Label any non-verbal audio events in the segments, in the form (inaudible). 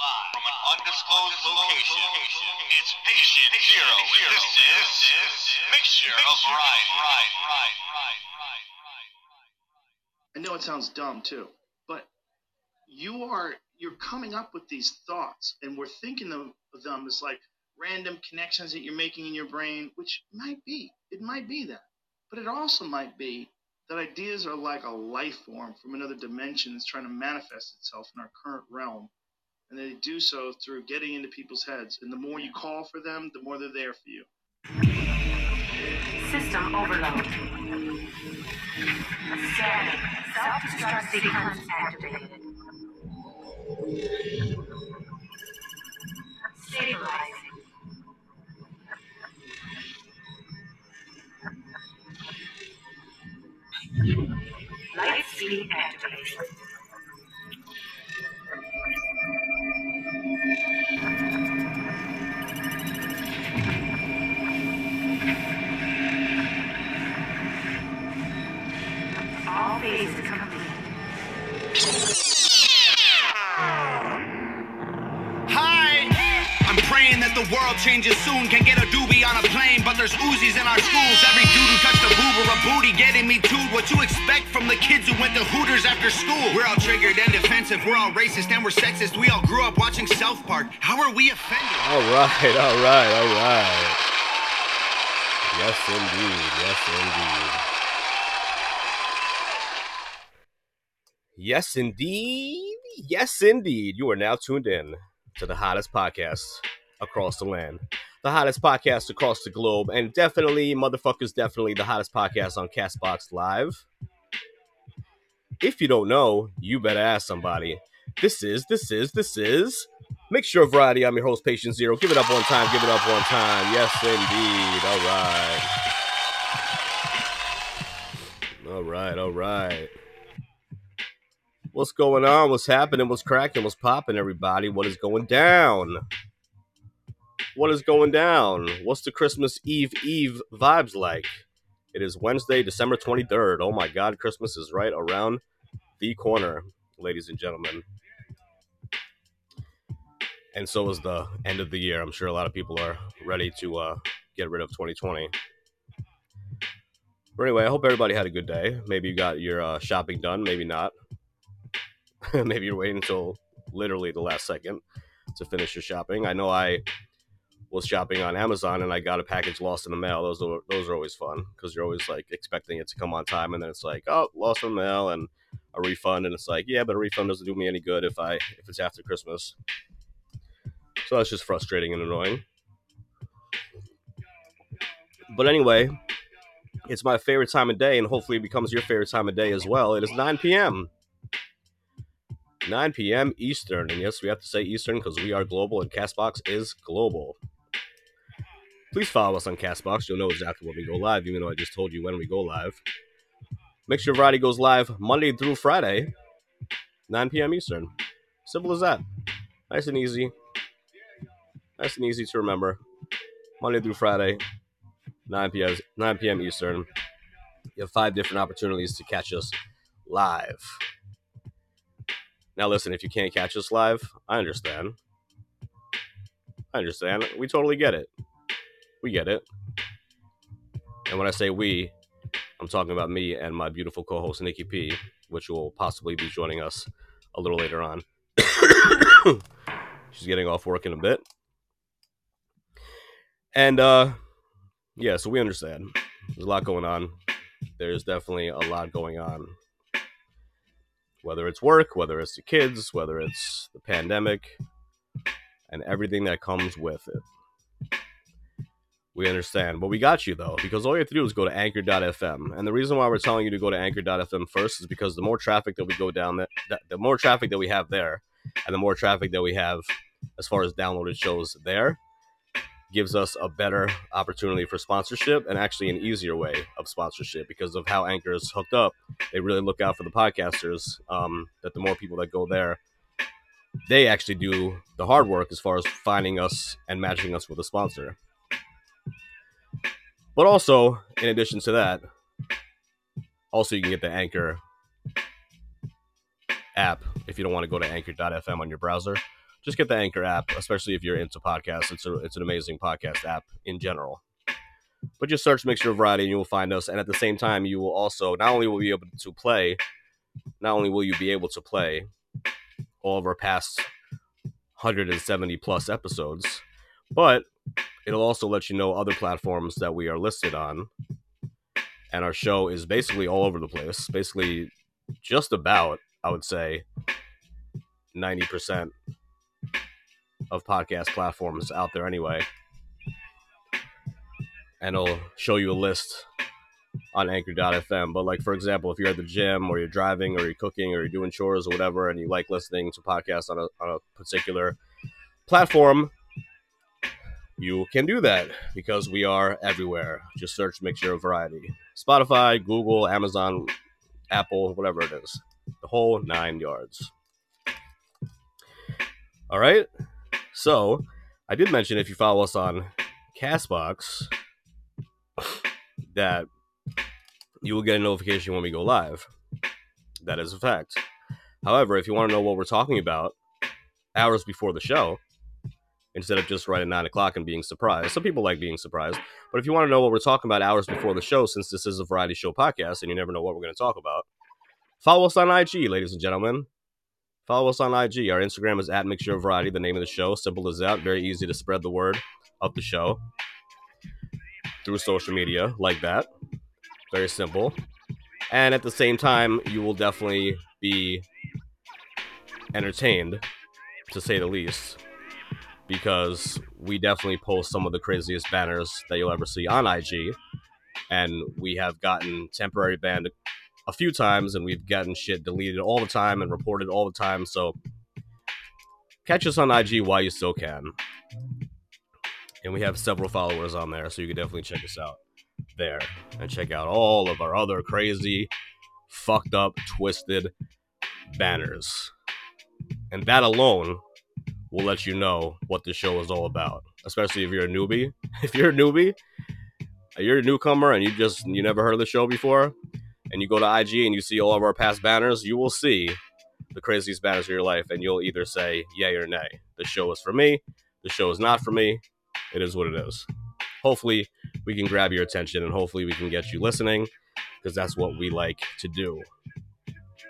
from an undisclosed location. It's Patient Zero. This is Mixture of Variety. I know it sounds dumb too, but you are you're coming up with these thoughts, and we're thinking of of them as like random connections that you're making in your brain, which might be it might be that, but it also might be that ideas are like a life form from another dimension that's trying to manifest itself in our current realm, and they do so through getting into people's heads. And the more you call for them, the more they're there for you. System overload. Scanning. Self-destruct sequence activated. Stabilizing. Light speed activated. All phases complete. Hi! I'm praying that the world changes soon. Can get a doobie on a plane, but there's Uzis in our schools. Every dude who touched a boob or a booty getting me too. What you expect from the kids who went to Hooters after school? We're all triggered and defensive. We're all racist and we're sexist. We all grew up watching South Park. How are we offended? All right, all right, all right. Yes, indeed. Yes, indeed. Yes, indeed. Yes, indeed. You are now tuned in to the hottest podcast across the land, the hottest podcast across the globe, and definitely, motherfuckers, definitely the hottest podcast on Castbox Live. If you don't know, you better ask somebody. This is, this is, this is Mixture of Variety. I'm your host, Patient Zero. Give it up one time. Give it up one time. Yes, indeed. All right. All right. All right. What's going on? What's happening? What's cracking? What's popping, everybody? What is going down? What is going down? What's the Christmas Eve Eve vibes like? It is Wednesday, December 23rd. Oh my God, Christmas is right around the corner, ladies and gentlemen. And so is the end of the year. I'm sure a lot of people are ready to uh, get rid of 2020. But anyway, I hope everybody had a good day. Maybe you got your uh, shopping done, maybe not. (laughs) maybe you're waiting until literally the last second to finish your shopping. I know I was shopping on Amazon and I got a package lost in the mail. Those are those are always fun because you're always like expecting it to come on time, and then it's like, oh, lost in the mail and a refund, and it's like, yeah, but a refund doesn't do me any good if I if it's after Christmas. So that's just frustrating and annoying. But anyway, it's my favorite time of day, and hopefully it becomes your favorite time of day as well. It is 9 p.m. 9 p.m. Eastern. And yes, we have to say Eastern because we are global and Castbox is global. Please follow us on Castbox. You'll know exactly when we go live, even though I just told you when we go live. Mixture Variety goes live Monday through Friday, 9 p.m. Eastern. Simple as that. Nice and easy. Nice and easy to remember. Monday through Friday, 9 p.m. 9 p.m. Eastern. You have five different opportunities to catch us live. Now, listen, if you can't catch us live, I understand. I understand. We totally get it. We get it. And when I say we, I'm talking about me and my beautiful co host, Nikki P, which will possibly be joining us a little later on. (coughs) She's getting off work in a bit. And, uh, yeah, so we understand. There's a lot going on. There's definitely a lot going on whether it's work, whether it's the kids, whether it's the pandemic, and everything that comes with it. We understand. But we got you, though, because all you have to do is go to anchor.fm. And the reason why we're telling you to go to anchor.fm first is because the more traffic that we go down, that, the more traffic that we have there, and the more traffic that we have as far as downloaded shows there, gives us a better opportunity for sponsorship and actually an easier way of sponsorship because of how Anchor is hooked up. They really look out for the podcasters. Um, that the more people that go there, they actually do the hard work as far as finding us and matching us with a sponsor. But also, in addition to that, also you can get the Anchor app if you don't want to go to anchor.fm on your browser. Just get the Anchor app, especially if you're into podcasts. It's a, it's an amazing podcast app in general. But just search Mixture of Variety and you will find us. And at the same time, you will also not only will you be able to play, not only will you be able to play all of our past 170 plus episodes, but it'll also let you know other platforms that we are listed on. And our show is basically all over the place. Basically, just about, I would say, 90% of podcast platforms out there anyway. And it'll show you a list on anchor.fm. But, like, for example, if you're at the gym or you're driving or you're cooking or you're doing chores or whatever, and you like listening to podcasts on a, on a particular platform, you can do that because we are everywhere. Just search Mixture of Variety. Spotify, Google, Amazon, Apple, whatever it is. The whole nine yards. All right. So, I did mention if you follow us on Castbox that you will get a notification when we go live. That is a fact. However, if you want to know what we're talking about hours before the show, instead of just right at nine o'clock and being surprised, some people like being surprised. But if you want to know what we're talking about hours before the show, since this is a variety show podcast and you never know what we're going to talk about, follow us on IG, ladies and gentlemen. Follow us on IG. Our Instagram is at Mixture of Variety, the name of the show. Simple as that. Very easy to spread the word of the show through social media like that. Very simple. And at the same time, you will definitely be entertained, to say the least, because we definitely post some of the craziest banners that you'll ever see on IG. And we have gotten temporary banned a few times, and we've gotten shit deleted all the time and reported all the time. So catch us on IG while you still can. And we have several followers on there, so you can definitely check us out there and check out all of our other crazy, fucked up, twisted banners. And that alone will let you know what the show is all about, especially if you're a newbie. (laughs) If you're a newbie, you're a newcomer and you just you never heard of the show before, and you go to IG and you see all of our past banners, you will see the craziest banners of your life, and you'll either say yay or nay. The show is for me. The show is not for me. It is what it is. Hopefully, we can grab your attention and hopefully we can get you listening because that's what we like to do.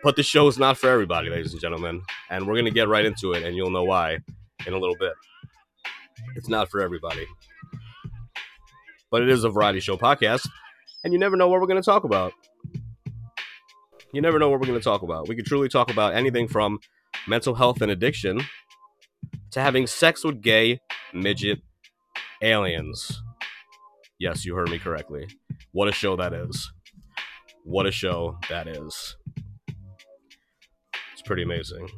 But the show is not for everybody, ladies and gentlemen, and we're gonna get right into it, and you'll know why in a little bit. It's not for everybody, but it is a variety show podcast, and you never know what we're gonna talk about. You never know what we're gonna talk about. We could truly talk about anything from mental health and addiction to having sex with gay midget aliens. Yes, you heard me correctly. What a show that is. What a show that is. It's pretty amazing.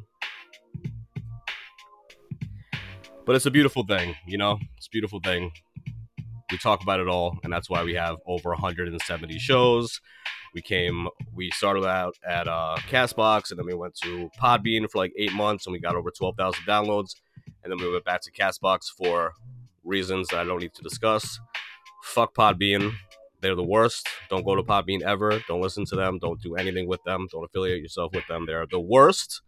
But it's a beautiful thing, you know? It's a beautiful thing. We talk about it all, and that's why we have over 170 shows. We came, we started out at uh, Castbox, and then we went to Podbean for like eight months, and we got over 12,000 downloads. And then we went back to Castbox for reasons that I don't need to discuss. Fuck Podbean. They're the worst. Don't go to Podbean ever. Don't listen to them. Don't do anything with them. Don't affiliate yourself with them. They're the worst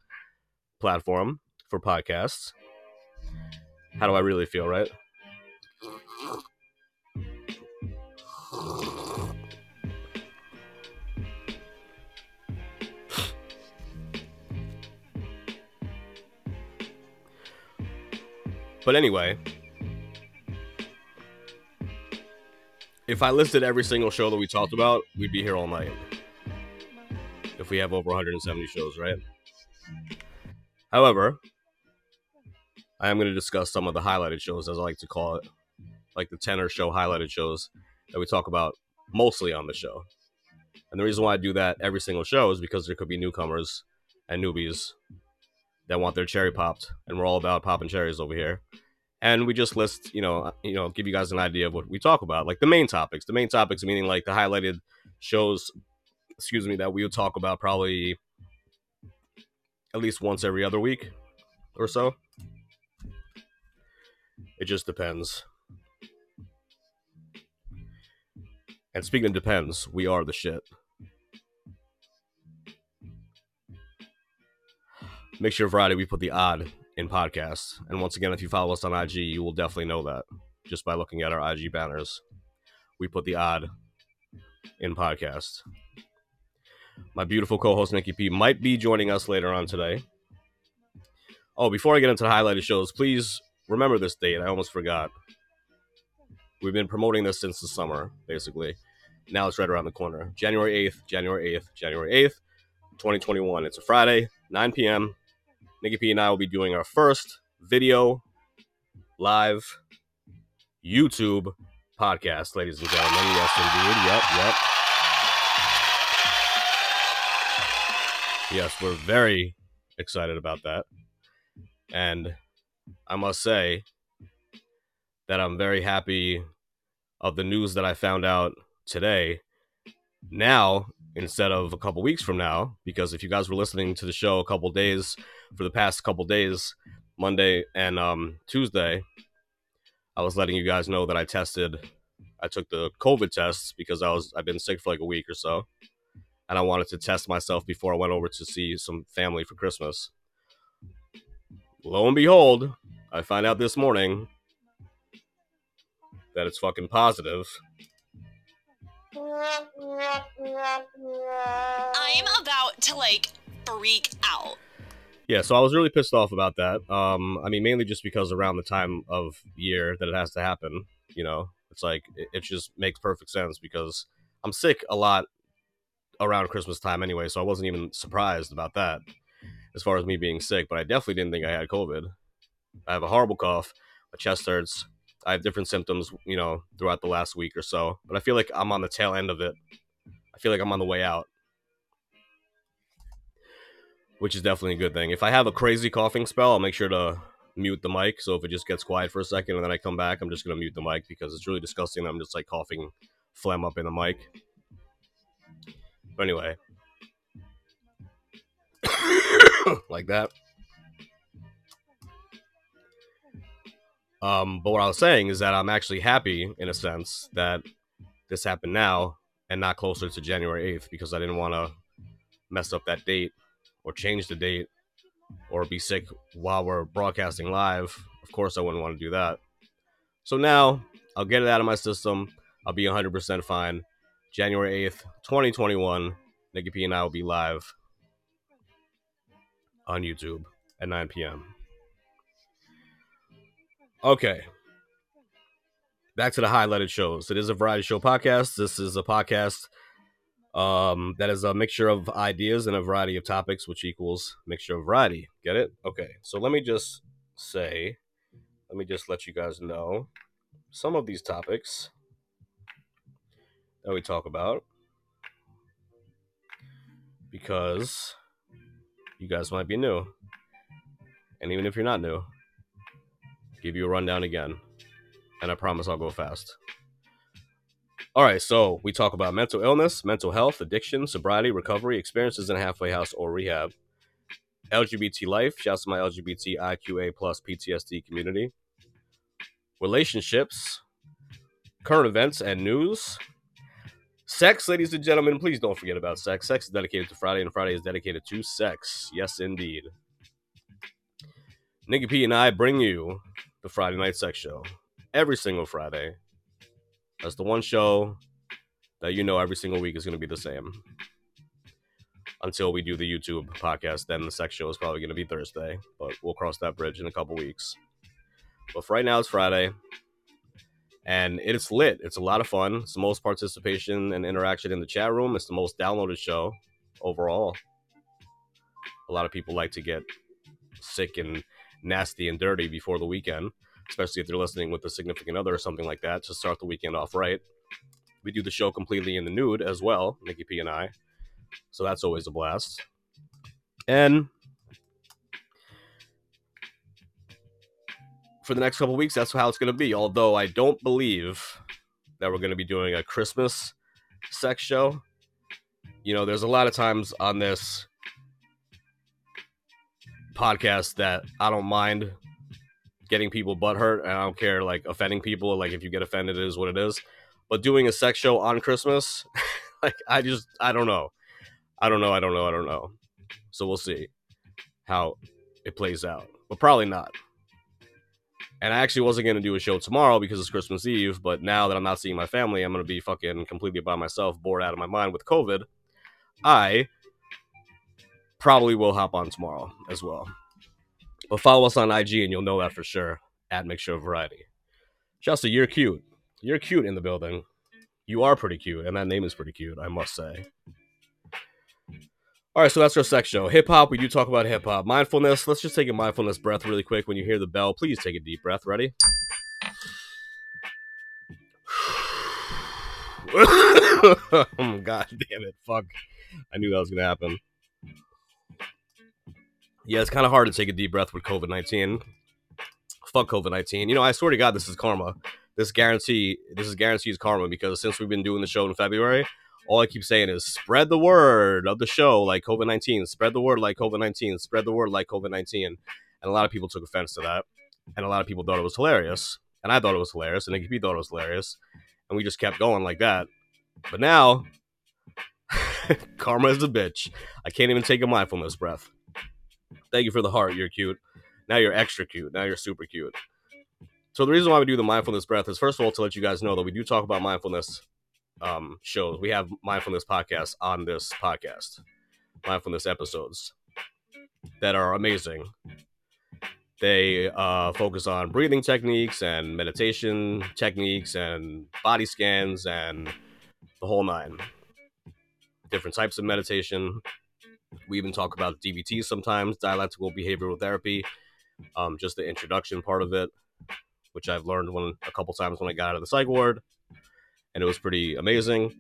platform for podcasts. How do I really feel, right? But anyway, if I listed every single show that we talked about, we'd be here all night. If we have over 170 shows, right? However, I am going to discuss some of the highlighted shows, as I like to call it, like the tenor show highlighted shows that we talk about mostly on the show. And the reason why I do that every single show is because there could be newcomers and newbies that want their cherry popped, and we're all about popping cherries over here. And we just list, you know, uh, you know, give you guys an idea of what we talk about, like the main topics. The main topics meaning like the highlighted shows, excuse me, that we would talk about probably at least once every other week or so. It just depends. And speaking of depends, we are the shit. Mixture sure variety, we put the odd in podcasts. And once again, if you follow us on IG, you will definitely know that just by looking at our IG banners. We put the odd in podcast. My beautiful co-host Nikki P might be joining us later on today. Oh, before I get into the highlighted shows, please remember this date. I almost forgot. We've been promoting this since the summer, basically. Now it's right around the corner. January 8th, January 8th, January 8th, 2021. It's a Friday, 9 p.m. Nikki P and I will be doing our first video live YouTube podcast, ladies and gentlemen. Yes, indeed. Yep, yep. Yes, we're very excited about that. And I must say that I'm very happy of the news that I found out today. Now, instead of a couple weeks from now, because if you guys were listening to the show a couple days for the past couple days, Monday and um, Tuesday, I was letting you guys know that I tested. I took the COVID tests because I was I've been sick for like a week or so, and I wanted to test myself before I went over to see some family for Christmas. Lo and behold, I find out this morning that it's fucking positive. I'm about to like freak out. Yeah, so I was really pissed off about that. Um, I mean, mainly just because around the time of year that it has to happen, you know, it's like it, it just makes perfect sense because I'm sick a lot around Christmas time anyway, so I wasn't even surprised about that as far as me being sick. But I definitely didn't think I had COVID. I have a horrible cough, my chest hurts. I have different symptoms, you know, throughout the last week or so, but I feel like I'm on the tail end of it. I feel like I'm on the way out which is definitely a good thing. If I have a crazy coughing spell, I'll make sure to mute the mic. So if it just gets quiet for a second and then I come back, I'm just gonna mute the mic because it's really disgusting. I'm just like coughing phlegm up in the mic. But anyway, (coughs) like that. Um, but what I was saying is that I'm actually happy in a sense that this happened now and not closer to January 8th because I didn't want to mess up that date or change the date or be sick while we're broadcasting live. Of course, I wouldn't want to do that. So now I'll get it out of my system. I'll be 100% fine. January 8th, 2021, Nikki P and I will be live on YouTube at 9 p.m. Okay. Back to the highlighted shows. It is a variety show podcast. This is a podcast um, that is a mixture of ideas and a variety of topics, which equals mixture of variety. Get it? Okay. So let me just say, let me just let you guys know some of these topics that we talk about because you guys might be new. And even if you're not new, give you a rundown again. And I promise I'll go fast. All right, so we talk about mental illness, mental health, addiction, sobriety, recovery, experiences in a halfway house or rehab, LGBT life. Shouts to my LGBTIQA plus PTSD community, relationships, current events and news, sex, ladies and gentlemen. Please don't forget about sex. Sex is dedicated to Friday, and Friday is dedicated to sex. Yes, indeed. Nikki P and I bring you the Friday Night Sex Show every single Friday that's the one show that you know every single week is going to be the same. Until we do the YouTube podcast, then the sex show is probably going to be Thursday, but we'll cross that bridge in a couple weeks. But right now, it's Friday, and it's lit. It's a lot of fun. It's the most participation and interaction in the chat room. It's the most downloaded show overall. A lot of people like to get sick and nasty and dirty before the weekend especially if they're listening with a significant other or something like that to start the weekend off right. We do the show completely in the nude as well, Nikki P and I. So that's always a blast. And for the next couple weeks, that's how it's going to be. Although I don't believe that we're going to be doing a Christmas sex show. You know, there's a lot of times on this podcast that I don't mind getting people butthurt, and I don't care like offending people. Like if you get offended, it is what it is. But doing a sex show on Christmas, (laughs) like I just I don't know, I don't know, I don't know, I don't know. So we'll see how it plays out. but probably not. And I actually wasn't gonna do a show tomorrow because it's Christmas Eve, but now that I'm not seeing my family, I'm gonna be fucking completely by myself, bored out of my mind with COVID. I probably will hop on tomorrow as well. But follow us on IG and you'll know that for sure at Mixture of Variety. Chelsea, you're cute. You're cute in the building. You are pretty cute, and that name is pretty cute, I must say. All right, so that's our sex show. Hip hop, we do talk about hip hop. Mindfulness, let's just take a mindfulness breath really quick. When you hear the bell, please take a deep breath. Ready? oh, (sighs) (laughs) God damn it. Fuck. I knew that was going to happen. Yeah, it's kind of hard to take a deep breath with COVID 19. Fuck COVID 19. You know, I swear to God, this is karma. This guarantee, this is guarantees karma because since we've been doing the show in February, all I keep saying is spread the word of the show like COVID 19, spread the word like COVID 19, spread the word like COVID 19. And a lot of people took offense to that. And a lot of people thought it was hilarious. And I thought it was hilarious. And Nikki P thought it was hilarious. And we just kept going like that. But now, (laughs) karma is a bitch. I can't even take a mindfulness breath. Thank you for the heart. You're cute. Now you're extra cute. Now you're super cute. So the reason why we do the mindfulness breath is first of all to let you guys know that we do talk about mindfulness um, shows. We have mindfulness podcasts on this podcast, mindfulness episodes that are amazing. They uh, focus on breathing techniques and meditation techniques and body scans and the whole nine. Different types of meditation. We even talk about DBT sometimes, dialectical behavioral therapy, um, just the introduction part of it, which I've learned when a couple times when I got out of the psych ward and it was pretty amazing.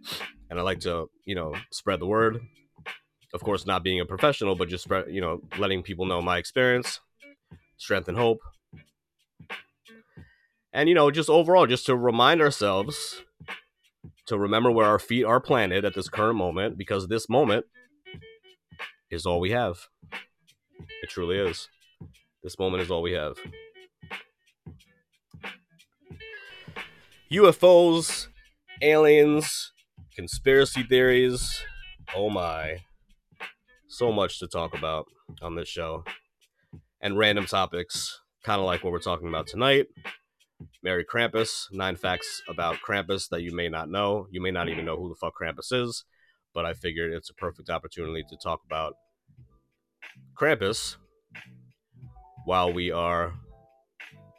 And I like to, you know, spread the word. Of course, not being a professional, but just spread, you know, letting people know my experience, strength and hope. And, you know, just overall, just to remind ourselves to remember where our feet are planted at this current moment, because this moment is all we have. It truly is. This moment is all we have. UFOs aliens, conspiracy theories. Oh my. So much to talk about on this show. And random topics, kind of like what we're talking about tonight. Merry Krampus, nine facts about Krampus that you may not know. You may not even know who the fuck Krampus is, but I figured it's a perfect opportunity to talk about Krampus while we are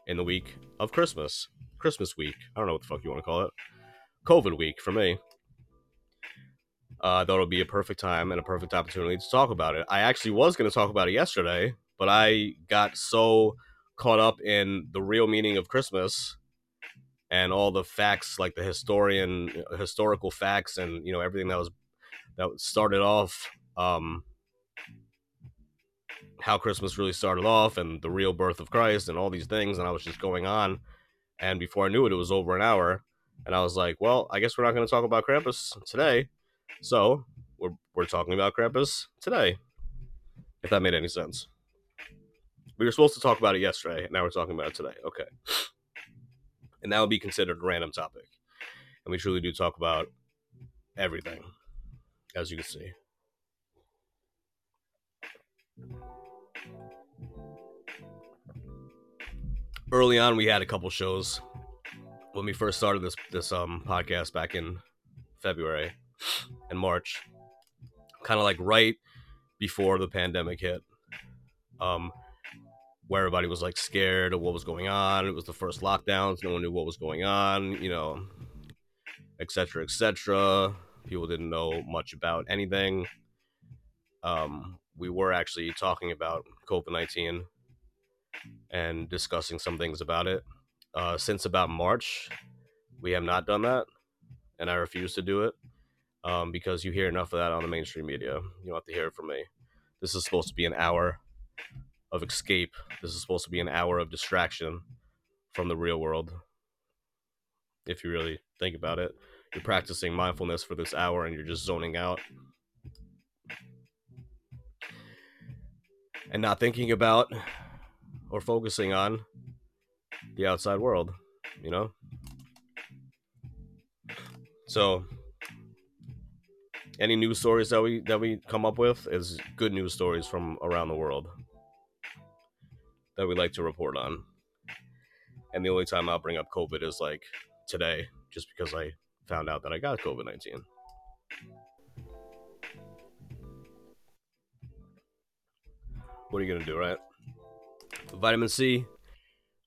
in the week of Christmas. Christmas week. I don't know what the fuck you want to call it. COVID week for me. Uh, it would be a perfect time and a perfect opportunity to talk about it. I actually was going to talk about it yesterday, but I got so caught up in the real meaning of Christmas and all the facts, like the historian, historical facts, and you know everything that was that started off, um, how Christmas really started off, and the real birth of Christ, and all these things, and I was just going on, and before I knew it, it was over an hour, and I was like, well, I guess we're not going to talk about Krampus today. So we're, we're talking about Krampus today, if that made any sense. We were supposed to talk about it yesterday, and now we're talking about it today. Okay. And that would be considered a random topic. And we truly do talk about everything, as you can see. Early on, we had a couple shows when we first started this this um podcast back in February and March, kind of like right before the pandemic hit, um, where everybody was like scared of what was going on. It was the first lockdowns; no one knew what was going on, you know, etc., etc. People didn't know much about anything. Um, we were actually talking about COVID nineteen and discussing some things about it uh, since about March, we have not done that, and I refuse to do it um, because you hear enough of that on the mainstream media. You don't have to hear it from me. This is supposed to be an hour of escape. This is supposed to be an hour of distraction from the real world. If you really think about it, you're practicing mindfulness for this hour and you're just zoning out and not thinking about or focusing on the outside world, you know? So any news stories that we that we come up with is good news stories from around the world. that we like to report on. And the only time I'll bring up COVID is like today, just because I found out that I got COVID 19. What are you going to do, right? Vitamin C,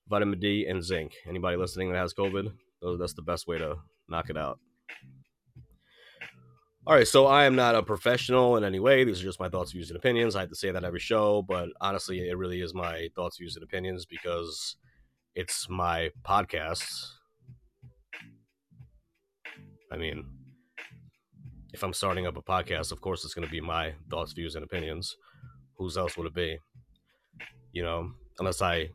vitamin D, and zinc. Anybody listening that has COVID, that's the best way to knock it out. All right, so I am not a professional in any way. These are just my thoughts, views, and opinions. I have to say that every show, but honestly, it really is my thoughts, views, and opinions because it's my podcast. I mean, if I'm starting up a podcast, of course it's going to be my thoughts, views, and opinions. Whose else would it be? You know, unless I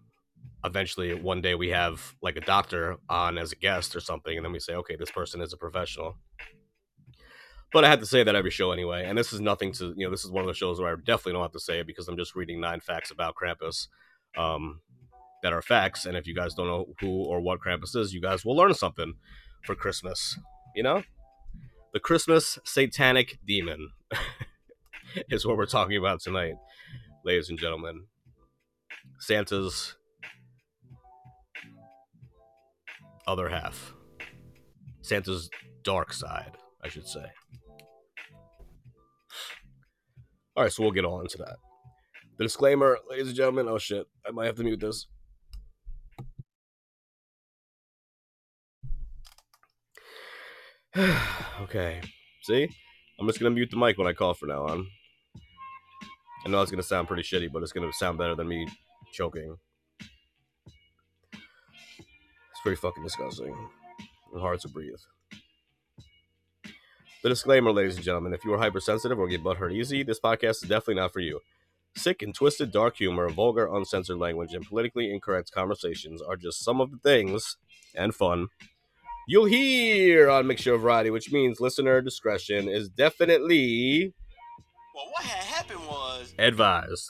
eventually one day we have like a doctor on as a guest or something, and then we say, okay, this person is a professional. But I had to say that every show anyway, and this is nothing to you know. This is one of the shows where I definitely don't have to say it because I'm just reading nine facts about Krampus um, that are facts. And if you guys don't know who or what Krampus is, you guys will learn something for Christmas. You know, the Christmas satanic demon (laughs) is what we're talking about tonight, ladies and gentlemen. Santa's other half. Santa's dark side, I should say. All right, so we'll get all into that. The disclaimer, ladies and gentlemen. Oh shit, I might have to mute this. (sighs) okay, see, I'm just gonna mute the mic when I call from now on. I know it's gonna sound pretty shitty, but it's gonna sound better than me choking. It's pretty fucking disgusting and hard to breathe. The disclaimer, ladies and gentlemen, if you are hypersensitive or get butthurt easy, this podcast is definitely not for you. Sick and twisted dark humor, vulgar, uncensored language, and politically incorrect conversations are just some of the things and fun you'll hear on Mixture of Variety, which means listener discretion is definitely Well, what had happened was. advised.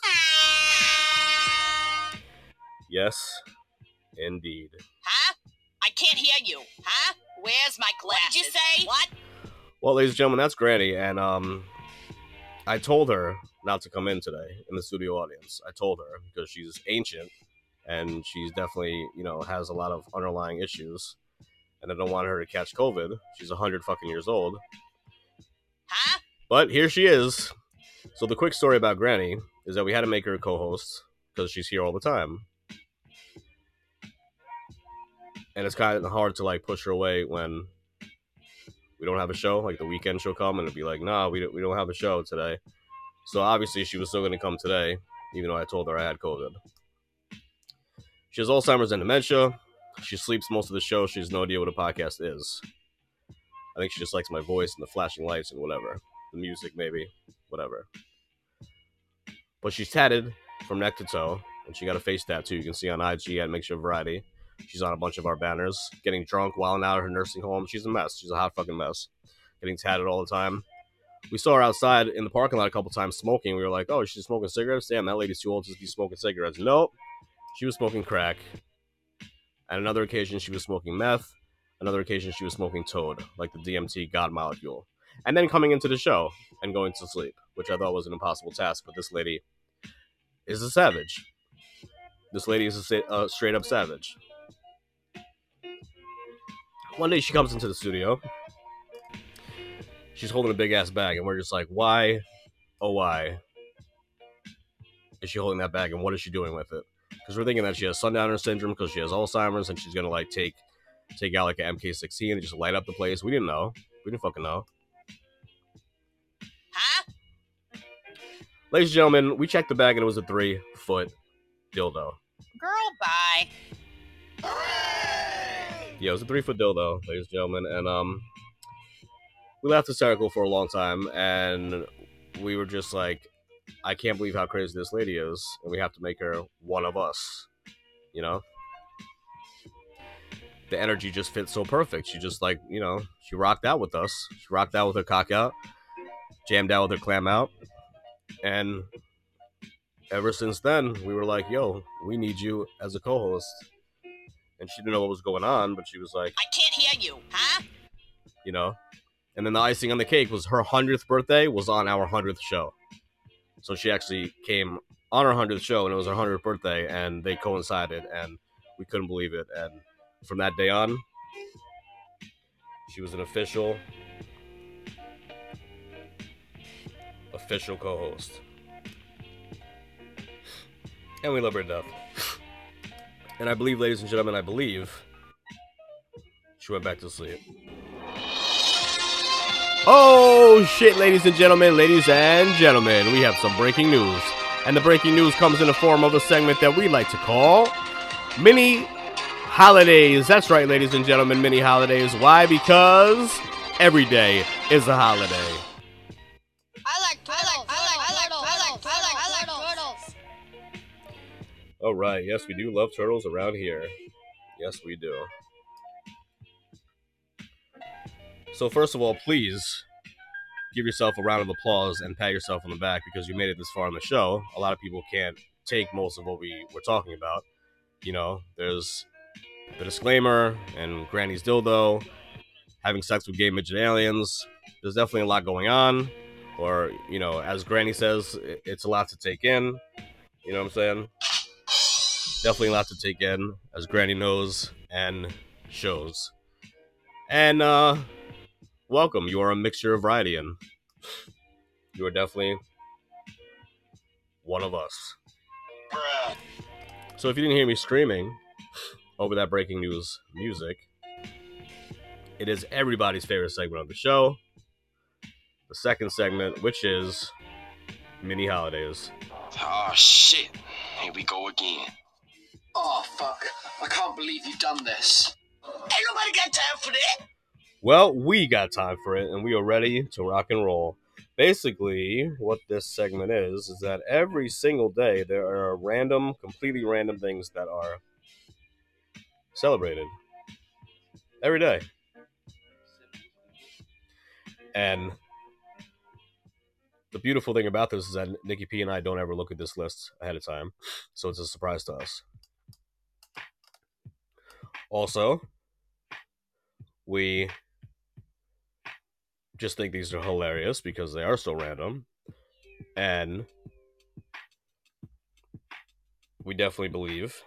Yes, indeed. Huh? I can't hear you. Huh? Where's my glasses? What did you say? What? Well, ladies and gentlemen, that's Granny, and um, I told her not to come in today in the studio audience. I told her because she's ancient, and she's definitely, you know, has a lot of underlying issues, and I don't want her to catch COVID. She's a hundred fucking years old, Huh? but here she is. So the quick story about Granny is that we had to make her a co-host because she's here all the time, and it's kind of hard to like push her away when we don't have a show. Like the weekend she'll come and it'll be like, nah, we don't, we don't have a show today. So obviously she was still going to come today, even though I told her I had COVID. She has Alzheimer's and dementia. She sleeps most of the show. She has no idea what a podcast is. I think she just likes my voice and the flashing lights and whatever. The music, maybe. Whatever. But she's tatted from neck to toe, and she got a face tattoo you can see on IG at Mixture Variety. She's on a bunch of our banners, getting drunk, while out of her nursing home. She's a mess. She's a hot fucking mess. Getting tatted all the time. We saw her outside in the parking lot a couple times smoking. We were like, oh, she's smoking cigarettes? Damn, that lady's too old to be smoking cigarettes. Nope. She was smoking crack. At another occasion, she was smoking meth. Another occasion, she was smoking toad, like the DMT God molecule. And then coming into the show and going to sleep, which I thought was an impossible task. But this lady is a savage. This lady is a uh, straight up savage. One day she comes into the studio. She's holding a big ass bag, and we're just like, why, oh why, is she holding that bag, and what is she doing with it? Because we're thinking that she has sundowner syndrome because she has Alzheimer's, and she's gonna like take take out like an MK16 and just light up the place. We didn't know. We didn't fucking know. Huh? Ladies and gentlemen, we checked the bag and it was a three foot dildo. Girl, bye. (laughs) Yeah, it was a three foot dildo, ladies and gentlemen, and um, we left hysterical for a long time, and we were just like, I can't believe how crazy this lady is, and we have to make her one of us, you know. The energy just fits so perfect. She just like, you know, she rocked out with us. She rocked out with her cock out, jammed out with her clam out, and ever since then, we were like, yo, we need you as a co-host and she didn't know what was going on, but she was like, I can't hear you. Huh? you know. And then the icing on the cake was her hundredth birthday was on our hundredth show, so she actually came on our 100th show, and it was her 100th birthday, and they coincided, and we couldn't believe it. And from that day on, she was an official, official co-host, and we love her to death. And I believe, ladies and gentlemen, I believe she went back to sleep. Oh shit, ladies and gentlemen, ladies and gentlemen, we have some breaking news. And the breaking news comes in the form of a segment that we like to call Mini Holidays. That's right, ladies and gentlemen, mini holidays. Why? Because every day is a holiday. All right, yes, we do love turtles around here. Yes, we do. So, first of all, please give yourself a round of applause and pat yourself on the back because you made it this far in the show. A lot of people can't take most of what we were talking about. You know, there's the disclaimer and Granny's dildo, having sex with gay midget aliens. There's definitely a lot going on. Or, you know, as Granny says, it's a lot to take in. You know what I'm saying? Definitely a lot to take in, as Granny knows and shows. And, uh, welcome. You are a mixture of variety, and you are definitely one of us. So if you didn't hear me screaming over that breaking news music, it is everybody's favorite segment of the show. The second segment, which is mini holidays. Oh shit. Here we go again. Oh fuck! I can't believe you've done this. Ain't nobody got time for that. Well, we got time for it, and we are ready to rock and roll. Basically, what this segment is is that every single day there are random, completely random things that are celebrated every day. And the beautiful thing about this is that Nikki P and I don't ever look at this list ahead of time, so it's a surprise to us. Also, we just think these are hilarious because they are so random. And we definitely believe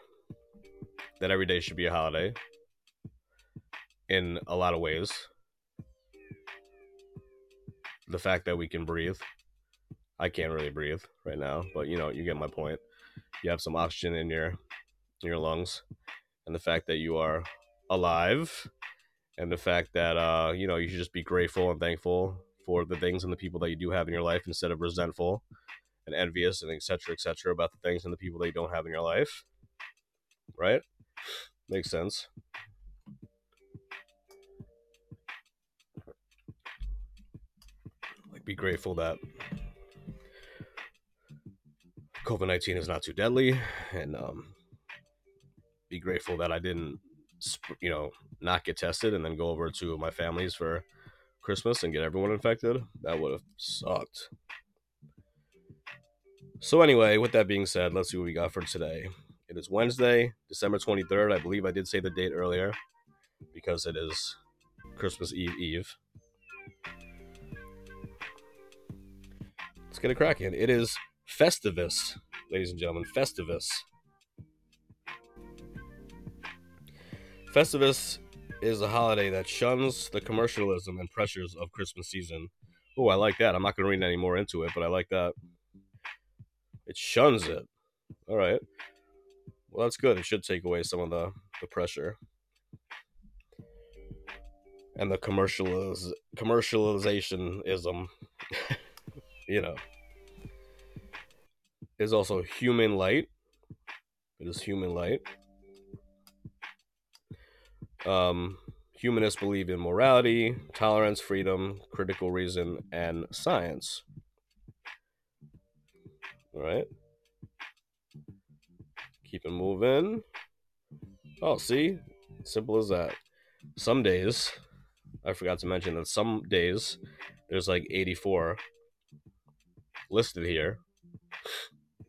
that every day should be a holiday in a lot of ways. The fact that we can breathe. I can't really breathe right now, but you know, you get my point. You have some oxygen in your your lungs and the fact that you are alive and the fact that uh, you know you should just be grateful and thankful for the things and the people that you do have in your life instead of resentful and envious and etc etc about the things and the people that you don't have in your life. Right? Makes sense. Like be grateful that covid-19 is not too deadly and um, be grateful that i didn't you know not get tested and then go over to my family's for Christmas and get everyone infected. That would have sucked. So anyway, with that being said, let's see what we got for today. It is Wednesday, December 23rd. I believe I did say the date earlier because it is Christmas Eve Eve. Let's get it cracking. It is Festivus, ladies and gentlemen. Festivus. Festivus is a holiday that shuns the commercialism and pressures of Christmas season. Oh, I like that. I'm not going to read any more into it, but I like that. It shuns it. All right. Well, that's good. It should take away some of the, the pressure and the commercializ- commercializationism. (laughs) you know. Is also HumanLight. It is HumanLight. Um, humanists believe in morality, tolerance, freedom, critical reason, and science. All right. Keep it moving. Oh, see? Simple as that. Some days, I forgot to mention that some days there's like 84 listed here,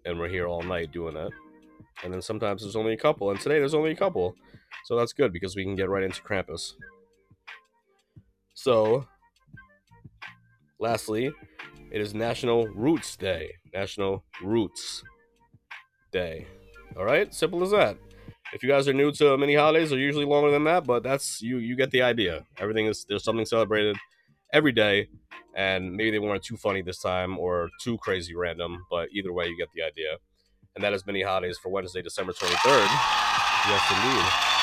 and we're here all night doing it. And then sometimes there's only a couple, and today there's only a couple. So that's good because we can get right into Krampus. So, lastly, it is National Roots Day. National Roots day. All right, simple as that. If you guys are new to mini holidays, they're usually longer than that, but that's you. You get the idea. Everything is there's something celebrated every day, and maybe they weren't too funny this time or too crazy random, but either way, you get the idea. And that is mini holidays for Wednesday, December twenty third. Yes, indeed.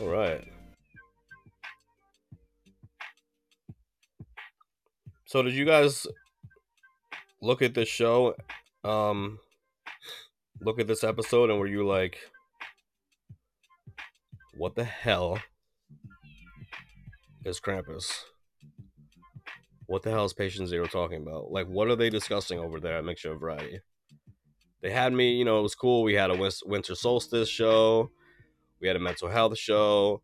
All right. So did you guys look at this show um look at this episode and were you like what the hell is Krampus? What the hell is Patient Zero talking about? Like what are they discussing over there at Mixture of Variety? They had me, you know, it was cool. We had a winter solstice show. We had a mental health show.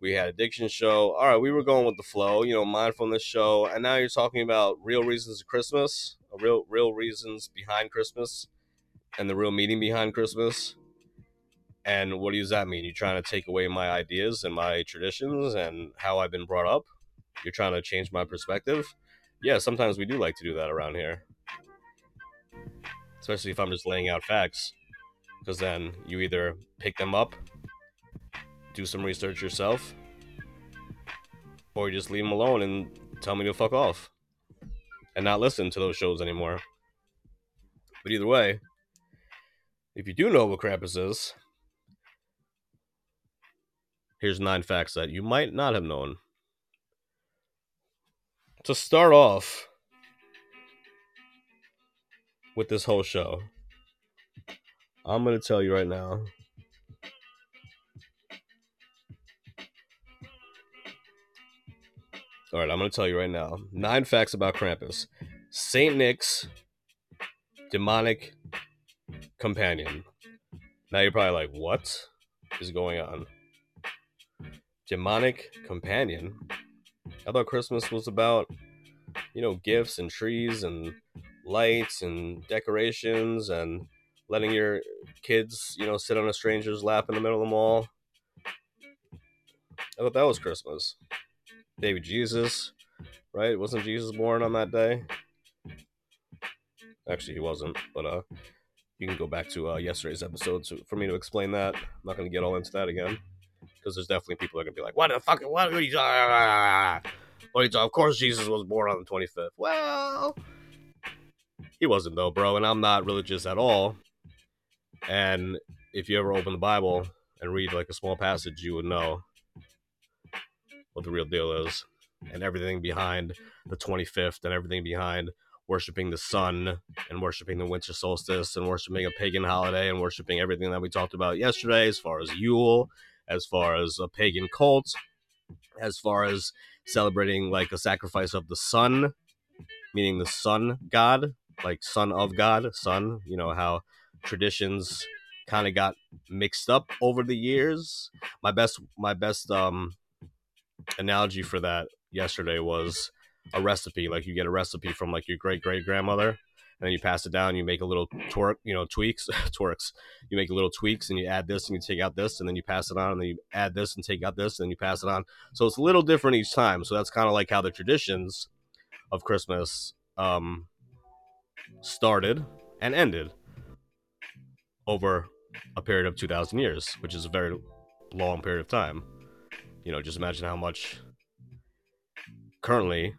We had addiction show. All right, we were going with the flow, you know, mindfulness show. And now you're talking about real reasons of Christmas, real real reasons behind Christmas, and the real meaning behind Christmas. And what does that mean? You're trying to take away my ideas and my traditions and how I've been brought up. You're trying to change my perspective. Yeah, sometimes we do like to do that around here, especially if I'm just laying out facts, because then you either pick them up do some research yourself, or you just leave them alone and tell me to fuck off and not listen to those shows anymore. But either way, if you do know what Krampus is, here's nine facts that you might not have known. To start off with this whole show, I'm going to tell you right now All right, I'm going to tell you right now. Nine facts about Krampus. Saint Nick's demonic companion. Now you're probably like, what is going on? Demonic companion? I thought Christmas was about, you know, gifts and trees and lights and decorations and letting your kids, you know, sit on a stranger's lap in the middle of the mall. I thought that was Christmas baby Jesus, right? Wasn't Jesus born on that day? Actually, he wasn't, but uh, you can go back to uh, yesterday's episode to, for me to explain that. I'm not going to get all into that again because there's definitely people that are going to be like, "What the fuck? What are you talking? What are you talking? Of course, Jesus was born on the 25th." Well, he wasn't though, bro, and I'm not religious at all. And if you ever open the Bible and read like a small passage, you would know what the real deal is and everything behind the 25th and everything behind worshiping the sun and worshiping the winter solstice and worshiping a pagan holiday and worshiping everything that we talked about yesterday as far as Yule, as far as a pagan cult, as far as celebrating like a sacrifice of the sun, meaning the sun god, like son of God, sun, you know, how traditions kind of got mixed up over the years. My best my best um analogy for that yesterday was a recipe. Like you get a recipe from like your great great grandmother, and then you pass it down. You make a little twerk, you know, tweaks, (laughs) twerks. You make a little tweaks, and you add this, and you take out this, and then you pass it on, and then you add this, and take out this, and then you pass it on. So it's a little different each time. So that's kind of like how the traditions of Christmas um, started and ended over a period of 2,000 years, which is a very long period of time you know, just imagine how much currently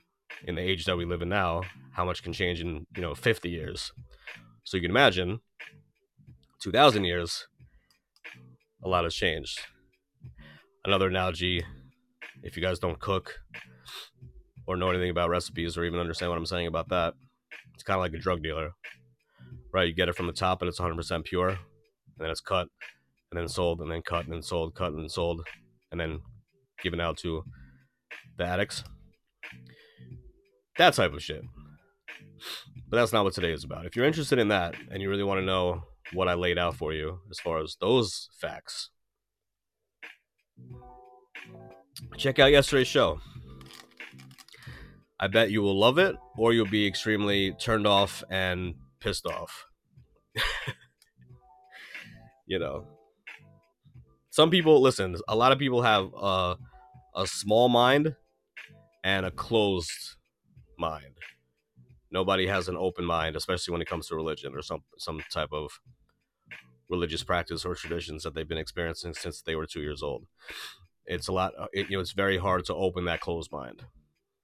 in the age that we live in now, how much can change in, you know, 50 years. So you can imagine 2000 years, a lot has changed. Another analogy, if you guys don't cook or know anything about recipes or even understand what I'm saying about that, it's kind of like a drug dealer, right? You get it from the top and it's 100% pure, and then it's cut and then sold and then cut and then sold, cut and then sold, and then given out to the addicts. That type of shit. But that's not what today is about. If you're interested in that and you really want to know what I laid out for you as far as those facts, check out yesterday's show. I bet you will love it or you'll be extremely turned off and pissed off. (laughs) you know. Some people listen, a lot of people have uh a small mind and a closed mind. Nobody has an open mind, especially when it comes to religion or some some type of religious practice or traditions that they've been experiencing since they were two years old. It's a lot. It, you know, it's very hard to open that closed mind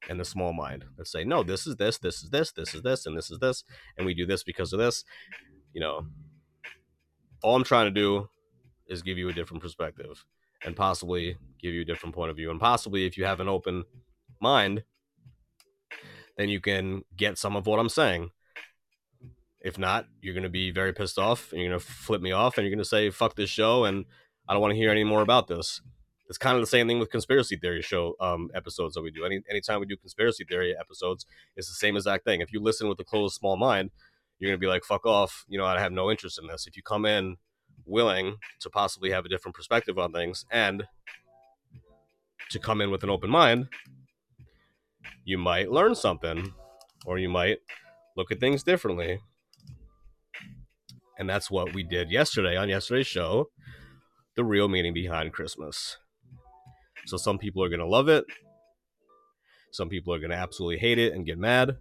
and the small mind that say, no, this is this, this is this, this is this, and this is this, and we do this because of this. You know, all I'm trying to do is give you a different perspective and possibly give you a different point of view. And possibly, if you have an open mind, then you can get some of what I'm saying. If not, you're going to be very pissed off and you're going to flip me off and you're going to say, fuck this show and I don't want to hear any more about this. It's kind of the same thing with conspiracy theory show um, episodes that we do. Any anytime we do conspiracy theory episodes, it's the same exact thing. If you listen with a closed, small mind, you're gonna be like, "Fuck off," you know. I have no interest in this. If you come in willing to possibly have a different perspective on things and to come in with an open mind, you might learn something, or you might look at things differently. And that's what we did yesterday on yesterday's show the real meaning behind Christmas. So some people are going to love it. Some people are going to absolutely hate it and get mad.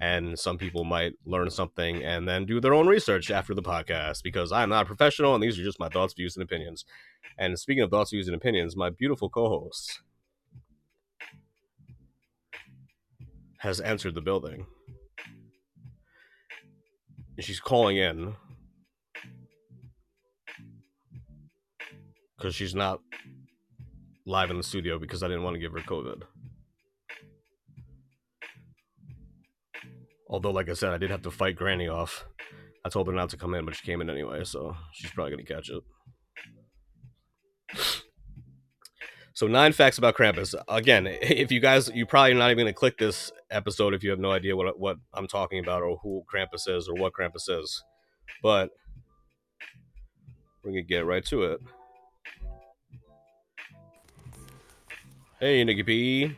And some people might learn something and then do their own research after the podcast because I'm not a professional and these are just my thoughts, views, and opinions. And speaking of thoughts, views, and opinions, my beautiful co host has entered the building. She's calling in because she's not live in the studio because I didn't want to give her COVID. Although, like I said, I did have to fight Granny off. I told her not to come in, but she came in anyway, so she's probably gonna catch it. So nine facts about Krampus. Again, (laughs) if you guys, you probably not even gonna click this episode if you have no idea what what I'm talking about or who Krampus is or what Krampus is. But we're gonna get right to it. Hey, Nikki P.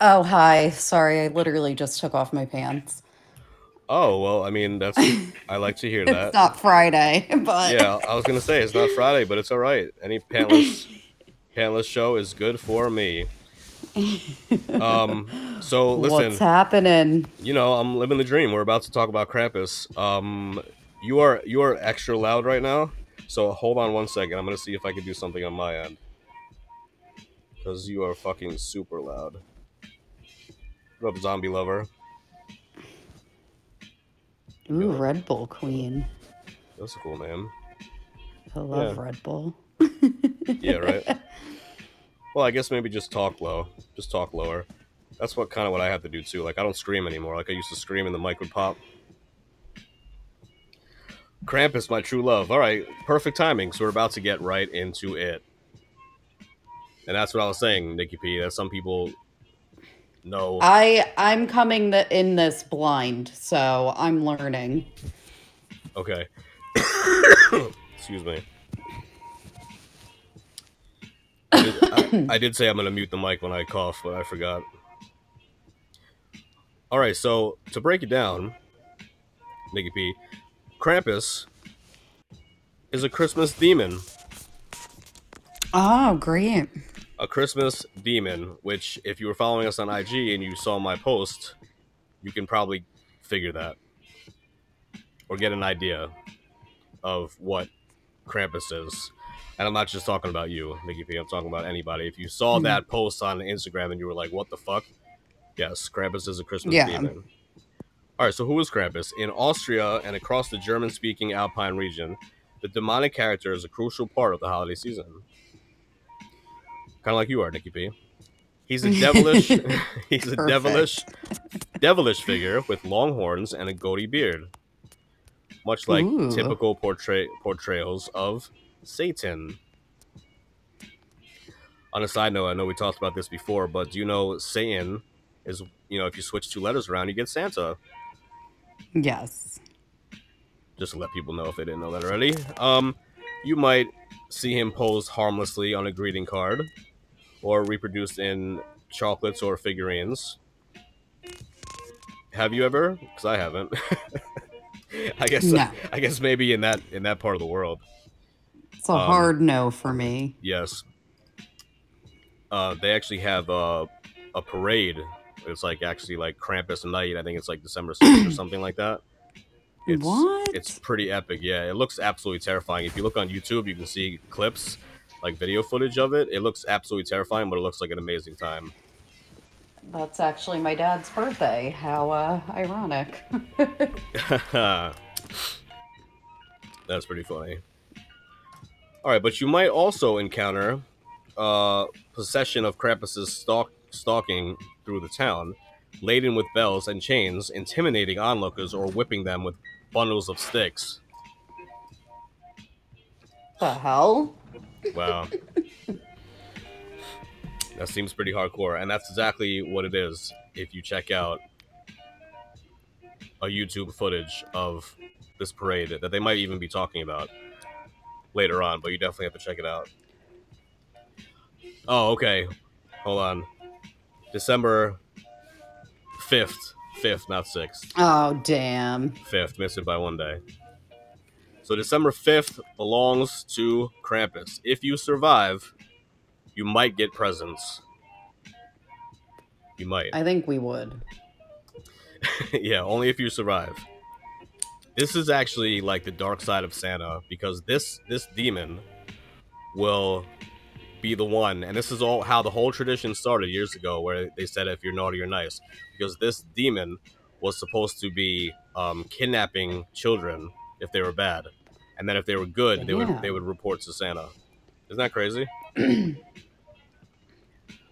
Oh, hi. Sorry, I literally just took off my pants. Oh well, I mean that's I like to hear (laughs) that. It's not Friday, (laughs) but yeah, I was gonna say it's not Friday, but it's all right. Any pantless (laughs) pantless show is good for me. Um, so listen, what's happening? you know I'm living the dream. We're about to talk about Krampus. Um, you are you are extra loud right now, so hold on one second. I'm gonna see if I can do something on my end because you are fucking super loud. What up, zombie lover? Ooh, Red Bull Queen. That's a cool name. I love Yeah. Red Bull. (laughs) Yeah, right. (laughs) well, I guess maybe just talk low. Just talk lower. That's what kind of what I have to do too. Like I don't scream anymore. Like I used to scream and the mic would pop. Krampus, my true love. All right, perfect timing. So we're about to get right into it. And that's what I was saying, Nikki P. That some people know. I I'm coming the, in this blind, so I'm learning. Okay. (coughs) Excuse me. I did, I, I did say I'm going to mute the mic when I cough, but I forgot. All right, so to break it down, Nikki P, Krampus is a Christmas demon. Oh, great. A Christmas demon, which, if you were following us on IG and you saw my post, you can probably figure that or get an idea of what Krampus is. And I'm not just talking about you, Nikki P. I'm talking about anybody. If you saw Mhm. that post on Instagram and you were like, "What the fuck?" Yes, Krampus is a Christmas Yeah. demon. All right, so who is Krampus? In Austria and across the German-speaking Alpine region, the demonic character is a crucial part of the holiday season. Kind of like you are, Nikki P. He's a (laughs) devilish. he's a Perfect. devilish, devilish figure with long horns and a goatee beard, much like Ooh. typical portray portrayals of Satan. On a side note, I know we talked about this before, but do you know Satan is you know if you switch two letters around, you get Santa. Yes. Just to let people know if they didn't know that already. Um, you might see him posed harmlessly on a greeting card, or reproduced in chocolates or figurines. Have you ever? Because I haven't. (laughs) I guess. No. I guess maybe in that in that part of the world. It's a Um, hard no for me. Yes. Uh, they actually have uh, a parade It's like actually like Krampus night. I think it's like December 6th or (clears throat) something like that. It's, What? It's pretty epic. Yeah, it looks absolutely terrifying. If you look on YouTube, you can see clips, like video footage of it. It looks absolutely terrifying, but it looks like an amazing time. That's actually my dad's birthday. How uh, ironic. (laughs) That's pretty funny. All right, but you might also encounter uh, possession of Krampus's stalk stalking through the town, laden with bells and chains, intimidating onlookers or whipping them with bundles of sticks. the hell? Wow. that seems pretty hardcore, and that's exactly what it is if you check out a YouTube footage of this parade that they might even be talking about later on, but you definitely have to check it out. Oh, okay. Hold on. December 5th. 5th, not 6th. Oh, damn. 5th, missed it by one day. So December 5th belongs to Krampus. If you survive, you might get presents. You might. I think we would. (laughs) yeah, only if you survive. This is actually like the dark side of Santa because this this demon will be the one, and this is all how the whole tradition started years ago, where they said if you're naughty or nice, because this demon was supposed to be um, kidnapping children if they were bad, and then if they were good, they would they would report to Santa. Isn't that crazy? (clears throat)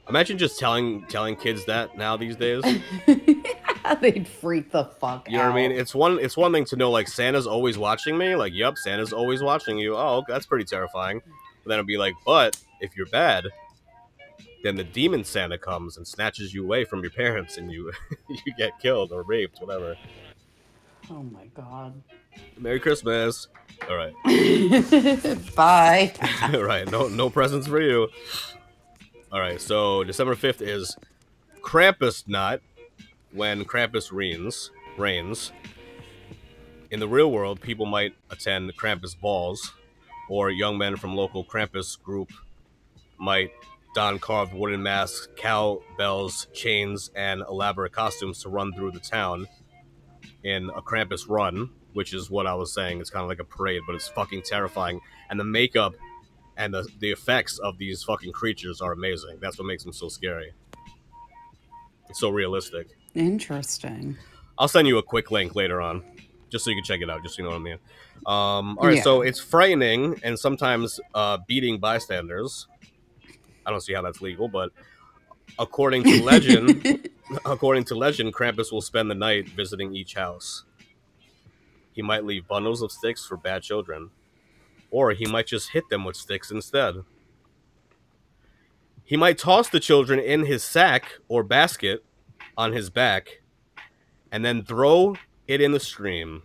Imagine just telling telling kids that now these days. (laughs) They'd freak the fuck out. You know what I mean? It's one it's one thing to know like Santa's always watching me. Like, yep, Santa's always watching you. Oh, that's pretty terrifying. But then it'd be like, but if you're bad, then the demon Santa comes and snatches you away from your parents and you (laughs) you get killed or raped, whatever. Oh my god. Merry Christmas. All right. (laughs) Bye. (laughs) All right, no no presents for you. All right, so December 5th is Krampus Nut when Krampus reigns. Reigns. In the real world, people might attend Krampus balls, or young men from local Krampus group might don carved wooden masks, cow bells, chains, and elaborate costumes to run through the town in a Krampus run, which is what I was saying. It's kind of like a parade, but it's fucking terrifying. And the makeup and the, the effects of these fucking creatures are amazing. That's what makes them so scary. It's so realistic. Interesting. I'll send you a quick link later on, just so you can check it out, just so you know what I mean. Um, all right, Yeah. so it's frightening and sometimes uh, beating bystanders. I don't see how that's legal, but according to legend, (laughs) according to legend, Krampus will spend the night visiting each house. He might leave bundles of sticks for bad children, or he might just hit them with sticks instead. He might toss the children in his sack or basket on his back and then throw it in the stream.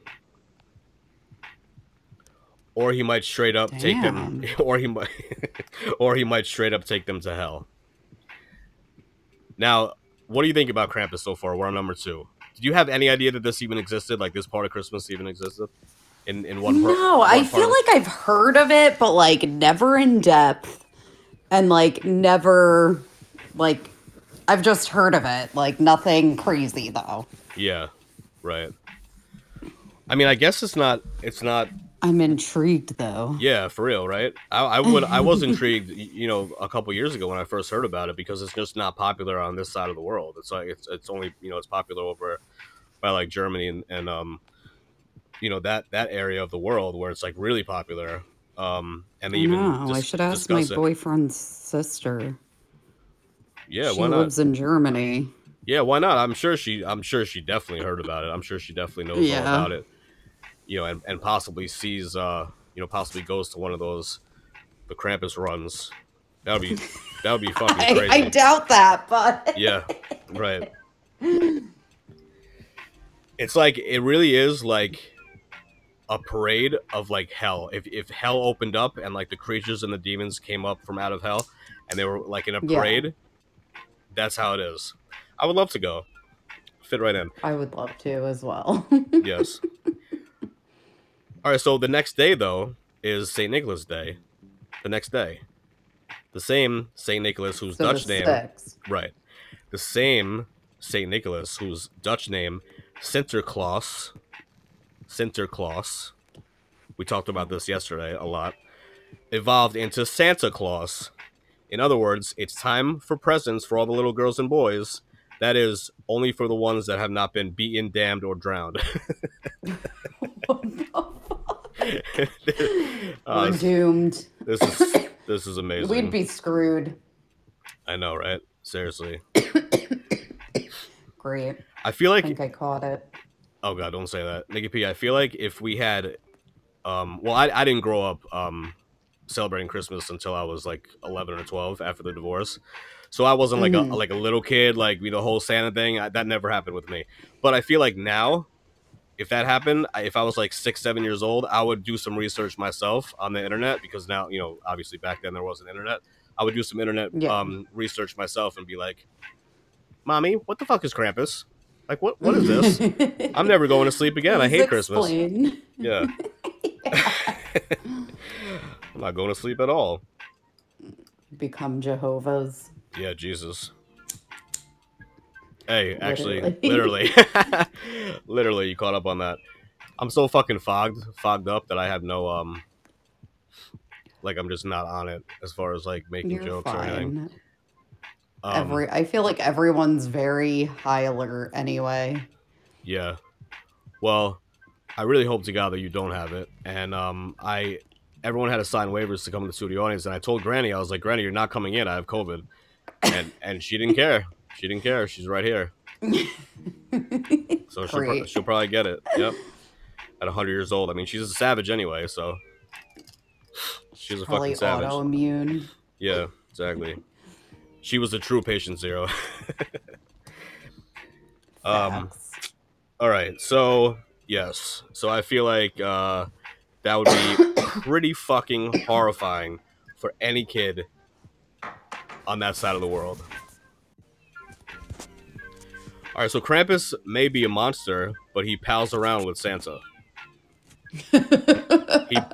Or he might straight up take them (laughs) or he might (laughs) or he might straight up take them to hell. Now, what do you think about Krampus so far? We're on number two. Did you have any idea that this even existed? Like this part of Christmas even existed? In in one part- No, one I part feel of- like I've heard of it, but like never in depth, and like never, like I've just heard of it. Like nothing crazy though. Yeah. Right. I mean, I guess it's not it's not I'm intrigued though. Yeah, for real, right? I, I would I was (laughs) intrigued, you know, a couple years ago when I first heard about it because it's just not popular on this side of the world. It's like it's it's only you know it's popular over by like Germany and, and um you know that that area of the world where it's like really popular. Um and they even no, I should ask my it. boyfriend's sister. Yeah, she why not? lives in Germany. Yeah, why not? I'm sure she I'm sure she definitely heard about it. I'm sure she definitely knows all about it. You know, and, and possibly sees uh you know, possibly goes to one of those the Krampus runs. That would be that would be (laughs) fucking I, crazy. I doubt that, but (laughs) yeah, right. It's like it really is like a parade of like hell. If if hell opened up and like the creatures and the demons came up from out of hell and they were like in a Yeah. parade, that's how it is. I would love to go. Fit right in. I would love to as well. (laughs) Yes. All right, so the next day though is St. Nicholas Day. The next day. The same St. Nicholas whose So Dutch name sticks. Right. The same Saint Nicholas, whose Dutch name Sinterklaas, Sinterklaas, we talked about this yesterday a lot, evolved into Santa Claus. In other words, it's time for presents for all the little girls and boys. That is only for the ones that have not been beaten, damned, or drowned. (laughs) (laughs) Oh, Uh, (laughs) We're doomed. this is this is (coughs) amazing. We'd be screwed. I know, right? Seriously. (coughs) Great. I feel I like think I caught it. oh god, don't say that. Nikki P, I feel like if we had um well I, I didn't grow up um celebrating Christmas until I was like eleven or twelve after the divorce. So I wasn't like Mhm. a like a little kid, like you know, the whole Santa thing. I, that never happened with me. But I feel like now, if that happened, if I was like six, seven years old, I would do some research myself on the internet because now, you know, obviously back then there wasn't internet. I would do some internet Yeah. um, research myself and be like, "Mommy, what the fuck is Krampus? Like, what what is this? (laughs) I'm never going to sleep again. I hate Christmas. Yeah, (laughs) (laughs) I'm not going to sleep at all. Become Jehovah's. Yeah, Jesus. Hey, actually, (laughs) Literally. literally, (laughs) literally, you caught up on that. I'm so fucking fogged, fogged up that I have no um, like I'm just not on it as far as like making You're jokes or anything. Um, Every I feel like everyone's very high alert anyway. Yeah. Well, I really hope to God that you don't have it. And um, I, everyone had to sign waivers to come to the studio audience, and I told Granny, I was like, Granny, you're not coming in. I have COVID, and and she didn't care. She didn't care. She's right here, so she'll, pro- she'll probably get it. Yep. At 100 years old, I mean, she's a savage anyway, so she's a Probably fucking savage. autoimmune. Yeah, exactly. She was a true patient zero. (laughs) um. All right. So, yes. So I feel like uh, that would be (coughs) pretty fucking horrifying for any kid on that side of the world. All right. So Krampus may be a monster, but he pals around with Santa. He,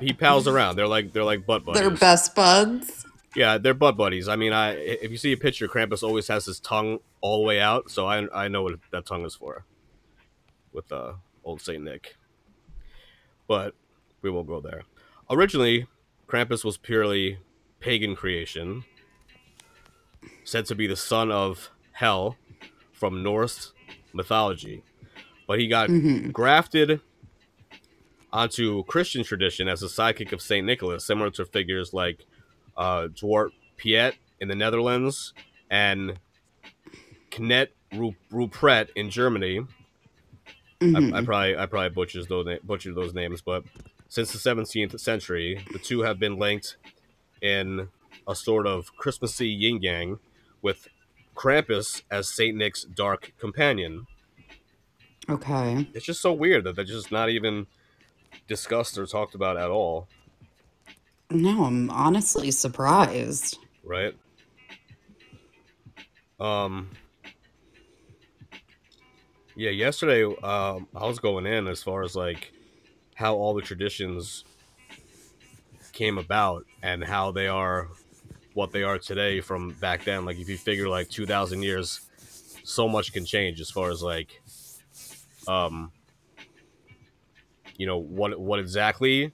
(laughs) he pals around. They're like they're like butt buddies. They're best buds. Yeah, they're butt buddies. I mean, I if you see a picture, Krampus always has his tongue all the way out, so I I know what that tongue is for. With uh, old Saint Nick, but we won't go there. Originally, Krampus was purely pagan creation, said to be the son of Hel from Norse mythology, but he got Mhm. grafted onto Christian tradition as a sidekick of Saint Nicholas, similar to figures like uh, Dwart Piet in the Netherlands and Knet Ru- Rupret in Germany. I, I Mhm. probably I probably butchers those butchered those names, but since the 17th century, the two have been linked in a sort of Christmassy yin yang, with Krampus as Saint Nick's dark companion. Okay. It's just so weird that they're just not even discussed or talked about at all, No, I'm honestly surprised. right? Um. Yeah, yesterday um, I was going in as far as like how all the traditions came about and how they are what they are today from back then. Like if you figure like two thousand years, so much can change as far as like, um, you know what what exactly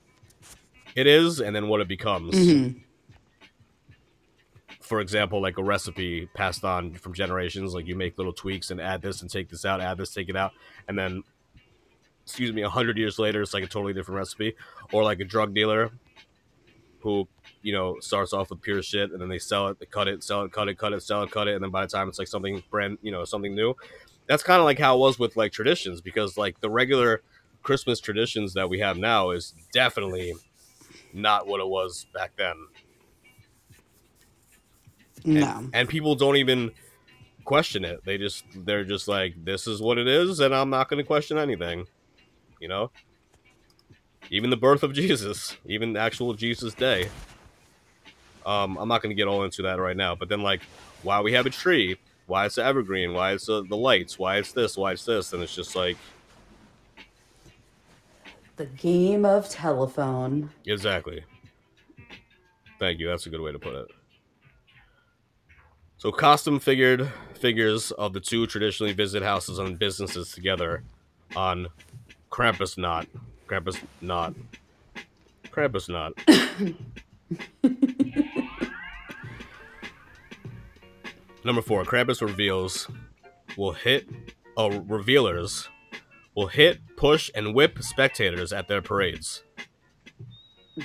it is and then what it becomes. Mhm. For example, like a recipe passed on from generations, like you make little tweaks and add this and take this out, add this, take it out, and then excuse me, a hundred years later, it's like a totally different recipe. Or like a drug dealer who, you know, starts off with pure shit and then they sell it, they cut it, sell it, cut it, cut it, sell it, cut it, and then by the time it's like something brand, you know, something new. That's kind of like how it was with like traditions because like the regular Christmas traditions that we have now is definitely not what it was back then. No. And people don't even question it. They just they're just like this is what it is and I'm not going to question anything. You know? Even the birth of (laughs) Jesus, even the actual Jesus day. Um I'm not going to get all into that right now, but then like why we have a tree, why it's evergreen, why it's uh, the lights, why it's this, why it's this, and it's just like The game of telephone. exactly. Thank you. That's a good way to put it. So costume figured figures of the two traditionally visit houses and businesses together on Krampus Knot. Krampus Knot. Krampus Knot. (laughs) Number four, Krampus reveals will hit oh revealers will hit, push, and whip spectators at their parades.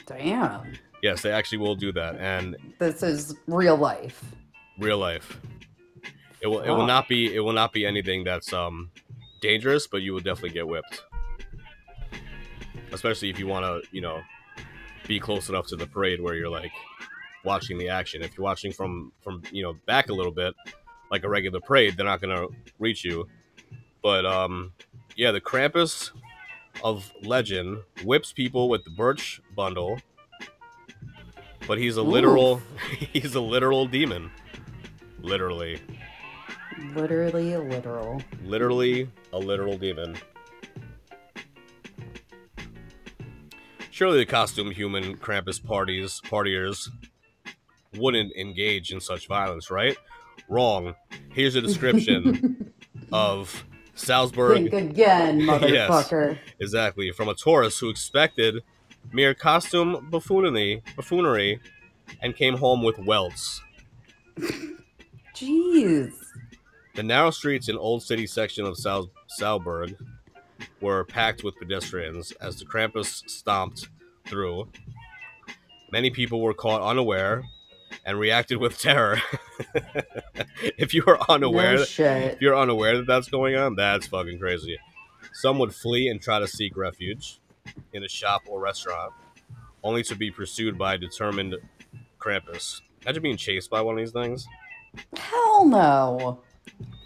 Damn. Yes, they actually will do that, and This is real life. real life. It will it will not be it will not be anything that's um dangerous, but you will definitely get whipped. Especially if you want to, you know, be close enough to the parade where you're like watching the action. If you're watching from from you know back a little bit, like a regular parade, they're not gonna reach you. But um, yeah, the Krampus of legend whips people with the birch bundle, but he's a literal (laughs) he's a literal demon. Literally, Literally literal. literally a literal demon. Surely the costume human Krampus parties partiers wouldn't engage in such violence, right? Wrong. Here's a description (laughs) of Salzburg. Think again, (laughs) Yes. motherfucker. Exactly, from a tourist who expected mere costume buffoonery, buffoonery and came home with welts. (laughs) Jeez. The narrow streets in Old City section of Sal- Salzburg were packed with pedestrians as the Krampus stomped through. Many people were caught unaware and reacted with terror. (laughs) if you are unaware, No shit. if you're unaware that that's going on, that's fucking crazy. Some would flee and try to seek refuge in a shop or restaurant, only to be pursued by a determined Krampus. Imagine being chased by one of these things. Hell no.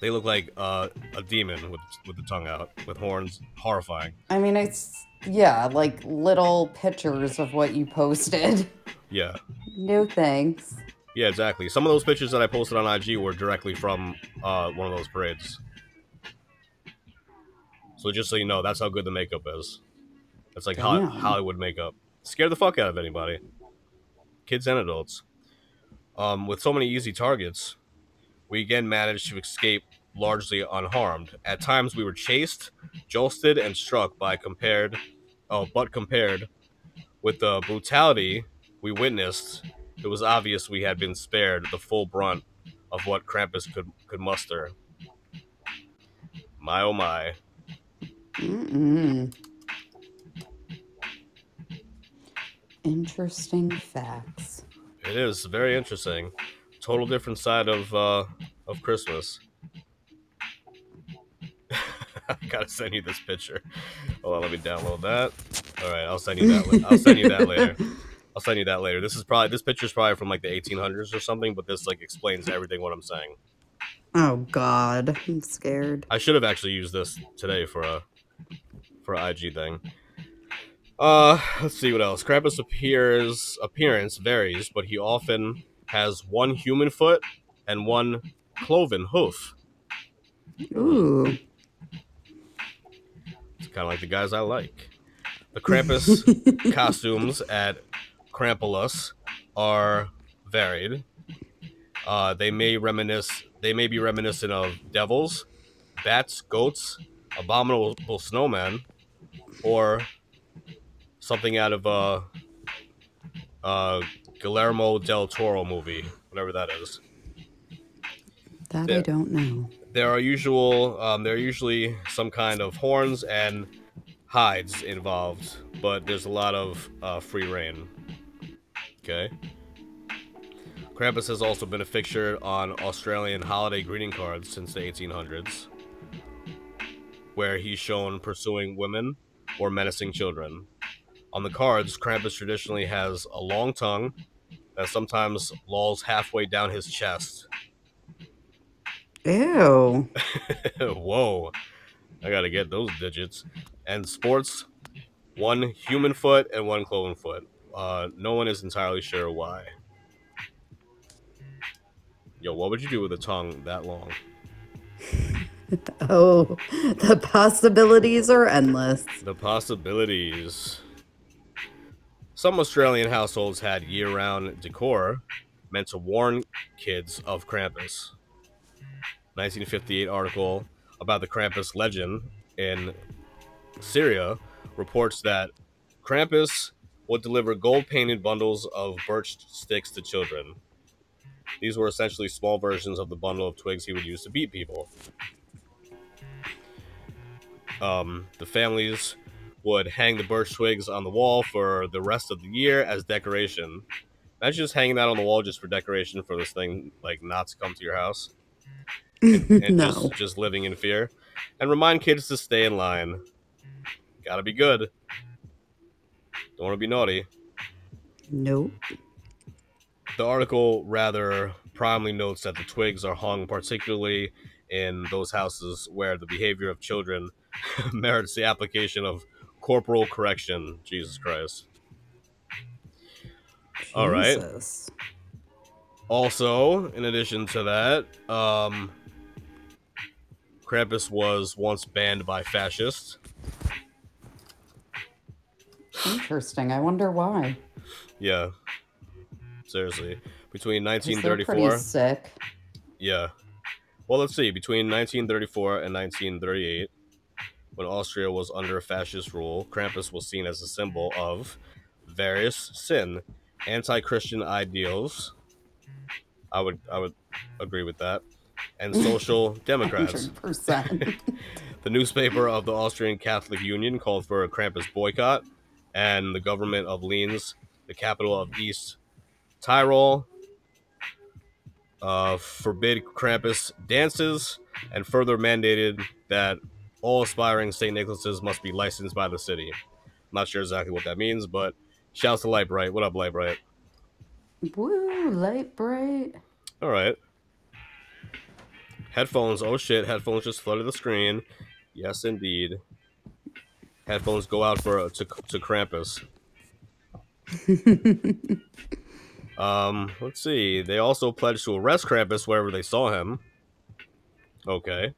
They look like uh, a demon with with the tongue out, with horns. Horrifying. I mean, it's, yeah, like little pictures of what you posted. Yeah, No thanks. Yeah, exactly. Some of those pictures that I posted on IG were directly from uh, one of those parades. So just so you know, that's how good the makeup is. It's like Damn. Hollywood makeup. Scare the fuck out of anybody, kids and adults. Um, with so many easy targets, we again managed to escape largely unharmed. At times, we were chased, jolted, and struck by compared, oh, but compared with the brutality we witnessed, it was obvious we had been spared the full brunt of what Krampus could could muster. My oh my. Mm-mm. Interesting facts. It is very interesting. Total different side of uh, of Christmas. (laughs) I gotta send you this picture. Hold on, let me download that. All right, I'll send you that. I'll send you that later. (laughs) I'll send you that later. This is probably this picture's probably from like the 1800s or something, but this like explains everything what I'm saying. Oh God, I'm scared. I should have actually used this today for a for a IG thing. Uh, let's see what else. Krampus appears appearance varies, but he often has one human foot and one cloven hoof. Ooh. It's kind of like the guys I like. The Krampus (laughs) costumes at Krampulus are varied. Uh, they may reminisce. They may be reminiscent of devils, bats, goats, abominable snowmen, or something out of a uh, Guillermo del Toro movie, whatever that is. That Yeah. I don't know. There are usual. Um, there are usually some kind of horns and hides involved, but there's a lot of uh, free reign. Okay. Krampus has also been a fixture on Austrian holiday greeting cards since the 1800s, where he's shown pursuing women or menacing children. On the cards, Krampus traditionally has a long tongue that sometimes lolls halfway down his chest. Ew. (laughs) Whoa. I gotta get those digits. And sports, one human foot and one cloven foot. Uh, no one is entirely sure why. Yo, what would you do with a tongue that long? (laughs) Oh, the possibilities are endless. The possibilities. Some Austrian households had year round decor. meant to warn kids of Krampus. 1958 article about the Krampus legend in Styria reports that Krampus would deliver gold painted bundles of birch sticks to children. These were essentially small versions of the bundle of twigs he would use to beat people. Um, the families would hang the birch twigs on the wall for the rest of the year as decoration. Imagine just hanging that on the wall just for decoration for this thing, like not to come to your house (laughs) and no. just just living in fear. And remind kids to stay in line. Gotta be good. Don't want to be naughty. Nope. The article rather primarily notes that the twigs are hung particularly in those houses where the behavior of children (laughs) merits the application of corporal correction. Jesus Christ. All right. Also, in addition to that, um, Krampus was once banned by fascists. Interesting. I wonder why. Yeah. Seriously. Between 'Cause they're 1934. pretty sick. Yeah. Well, let's see. Between 1934 and 1938, when Austria was under fascist rule, Krampus was seen as a symbol of various sin, anti-Christian ideals. I would I would agree with that. And (laughs) social democrats. 100%. (laughs) The newspaper of the Austrian Catholic Union called for a Krampus boycott, and the government of Linz, the capital of East Tyrol, uh, forbid Krampus dances and further mandated that all aspiring St. Nicholases must be licensed by the city. I'm not sure exactly what that means, but shouts to Light Bright. What up, Light Bright? Woo, light bright. All right. Headphones. Oh shit! Headphones just flooded the screen. Yes, indeed. Headphones go out for to to Krampus. (laughs) Um, let's see. They also pledged to arrest Krampus wherever they saw him. Okay.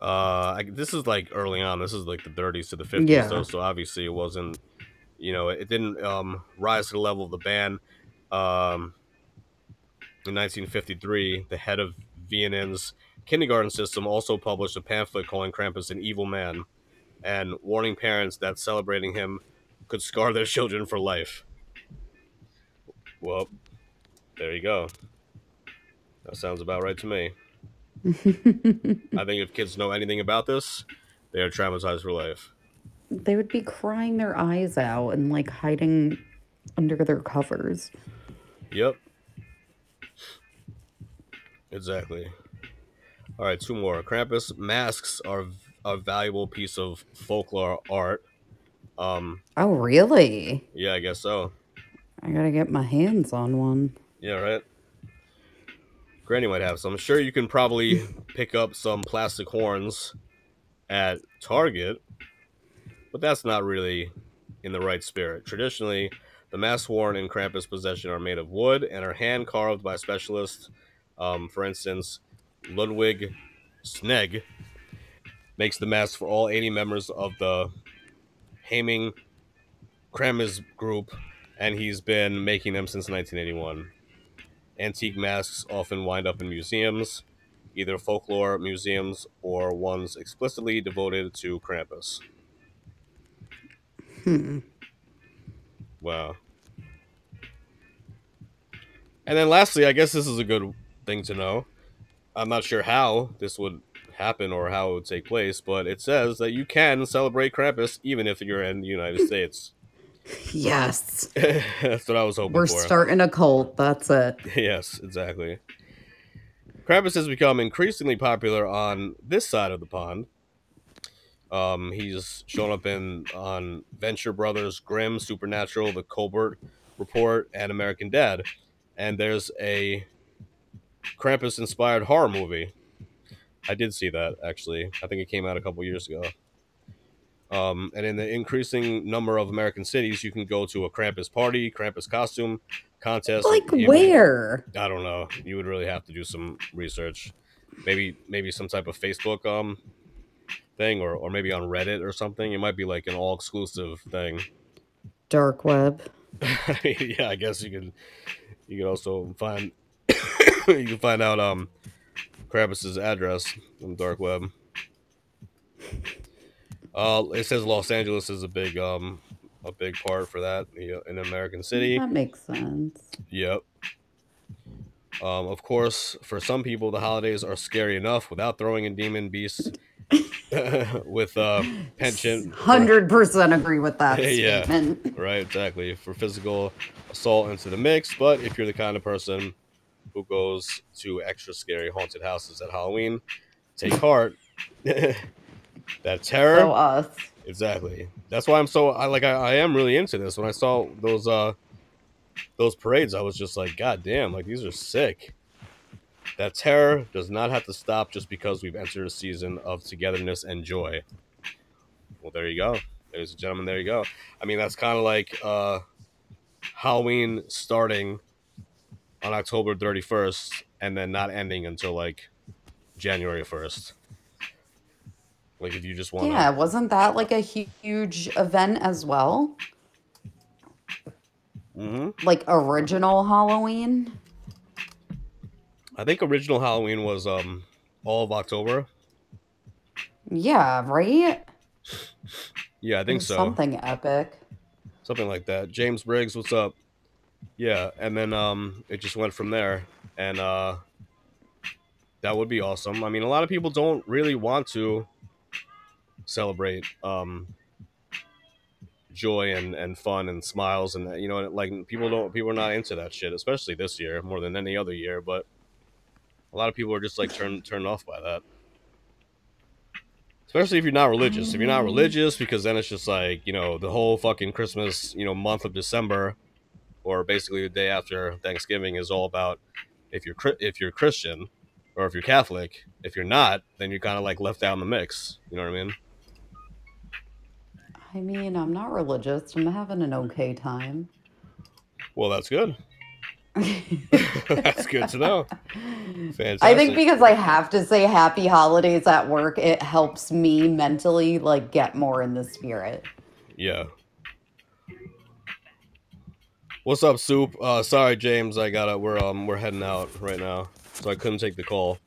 Uh, I, this is like early on. This is like the 30s to the 50s, Yeah. though. So obviously it wasn't, you know, it didn't um rise to the level of the ban. Um, in 1953, the head of Viennan's kindergarten system also published a pamphlet calling Krampus an evil man and warning parents that celebrating him could scar their children for life. Well, there you go. That sounds about right to me. (laughs) I think if kids know anything about this, they are traumatized for life. they would be crying their eyes out and like hiding under their covers. Yep. Exactly. All right, two more. Krampus masks are a valuable piece of folklore art. Um, Oh, really? yeah, I guess so. I gotta get my hands on one. Yeah, right. Granny might have some. I'm sure you can probably (laughs) pick up some plastic horns at Target, but that's not really in the right spirit. Traditionally, the masks worn in Krampus possession are made of wood and are hand carved by specialists. Um, for instance, Ludwig Sneg makes the mask for all 80 members of the Haming Krampus group, and he's been making them since 1981. Antique masks often wind up in museums, either folklore museums or ones explicitly devoted to Krampus. Hmm. Wow. And then lastly, I guess this is a good thing to know. I'm not sure how this would happen or how it would take place, but it says that you can celebrate Krampus even if you're in the United (laughs) States. Yes. (laughs) That's what I was hoping We're for. starting a cult. That's it. (laughs) yes, exactly. Krampus has become increasingly popular on this side of the pond. Um, he's shown up in on Venture Brothers, Grimm, Supernatural, The Colbert Report, and American Dad. And there's a Krampus-inspired horror movie. I did see that actually. I think it came out a couple years ago. Um, and in the increasing number of American cities, you can go to a Krampus party, Krampus costume contest. Like You- where? I don't know. You would really have to do some research. Maybe maybe some type of Facebook um thing or, or maybe on Reddit or something. It might be like an all exclusive thing. Dark web. (laughs) yeah, I guess you can. You can also find. (laughs) you can find out um, Krampus's address on the dark web. Uh, it says Los Angeles is a big um, a big part for that you know, in American City. That makes sense. Yep. Um, of course, for some people, the holidays are scary enough without throwing in demon beasts (laughs) with uh, penchant. Hundred percent agree with that (laughs) Yeah. statement. right, exactly, for physical assault into the mix. But if you're the kind of person who goes to extra scary haunted houses at Halloween, take heart. (laughs) that terror. So us. Exactly. That's why I'm so I like I, I am really into this. When I saw those uh those parades, I was just like, God damn, like these are sick. That terror does not have to stop just because we've entered a season of togetherness and joy. Well, there you go. Ladies and gentlemen, there you go. I mean, that's kind of like uh Halloween starting on October 31st and then not ending until like January 1st. Like if you just want Yeah, wasn't that like a huge event as well? hmm Like original Halloween? I think original Halloween was um all of October. Yeah, right? Yeah, I think so. Something epic. Something like that. James Briggs, what's up? Yeah, and then um it just went from there. And uh that would be awesome. I mean, a lot of people don't really want to celebrate um joy and and fun and smiles and you know like people don't people are not into that shit especially this year more than any other year but a lot of people are just like turned turned off by that especially if you're not religious if you're not religious because then it's just like you know the whole fucking christmas you know month of december or basically the day after thanksgiving is all about if you're if you're christian or if you're catholic if you're not then you're kind of like left out in the mix you know what i mean I mean, I'm not religious. I'm having an okay time. well that's good (laughs) that's good to know fantastic I think because I have to say happy holidays at work, it helps me mentally like get more in the spirit. Yeah. What's up, Soup? Uh, sorry, James. I gotta. We're um we're heading out right now, so I couldn't take the call.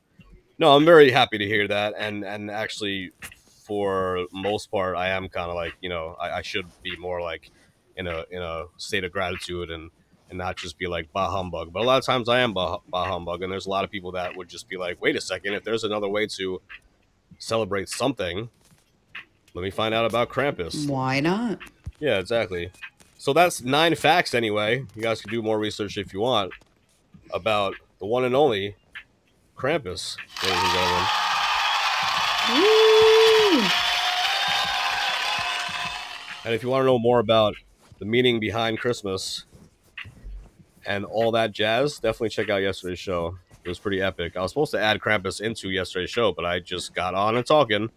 No, I'm very happy to hear that, and and actually, for most part, I am kind of like you know I, I should be more like in a in a state of gratitude and and not just be like bah humbug. But a lot of times I am bah, bah humbug, and there's a lot of people that would just be like, wait a second, if there's another way to celebrate something, let me find out about Krampus. Why not? Yeah, exactly. So that's nine facts anyway. You guys can do more research if you want about the one and only Krampus, ladies and gentlemen. And if you want to know more about the meaning behind Christmas and all that jazz, definitely check out yesterday's show. It was pretty epic. I was supposed to add Krampus into yesterday's show, but I just got on and talking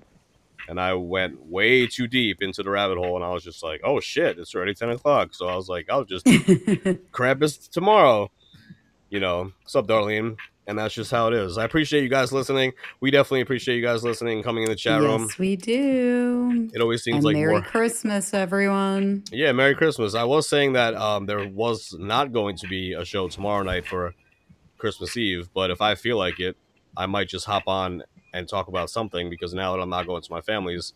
and I went way too deep into the rabbit hole, and I was just like, "Oh shit, it's already ten o'clock." So I was like, "I'll just (laughs) Krampus tomorrow," you know. What's up, Darlene? And that's just how it is. I appreciate you guys listening. We definitely appreciate you guys listening and coming in the chat room. Yes, we do. It always seems And like Merry more. Christmas, everyone. Yeah, Merry Christmas. I was saying that um, there was not going to be a show tomorrow night for Christmas Eve, but if I feel like it, I might just hop on and talk about something because now that I'm not going to my family's,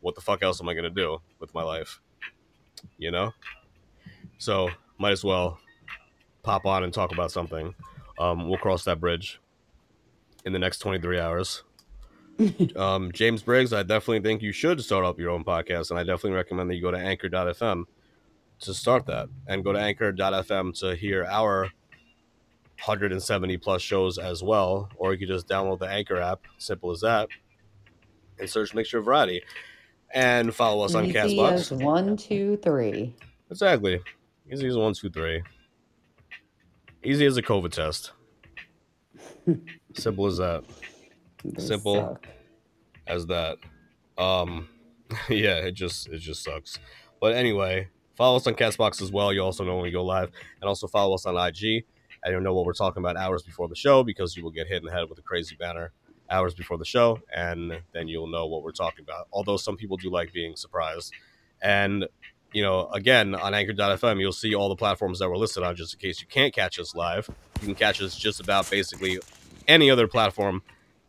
what the fuck else am I going to do with my life? You know? So, might as well pop on and talk about something. Um, we'll cross that bridge in the next 23 hours. (laughs) um, James Briggs, I definitely think you should start up your own podcast, and I definitely recommend that you go to anchor.fm to start that and go to anchor.fm to hear our 170 plus shows as well or you could just download the anchor app simple as that and search mixture of variety and follow us on Easy castbox as one, two, three. exactly easy as one two three easy as a covid test (laughs) simple as that They Simple. suck. as that. Um, (laughs) yeah, it just it just sucks. But anyway, follow us on Castbox as well. You also know when we go live, and also follow us on IG. And don't know what we're talking about hours before the show because you will get hit in the head with a crazy banner hours before the show, and then you'll know what we're talking about. Although some people do like being surprised, and you know, again on Anchor.fm, you'll see all the platforms that we're listed on. Just in case you can't catch us live, you can catch us just about basically any other platform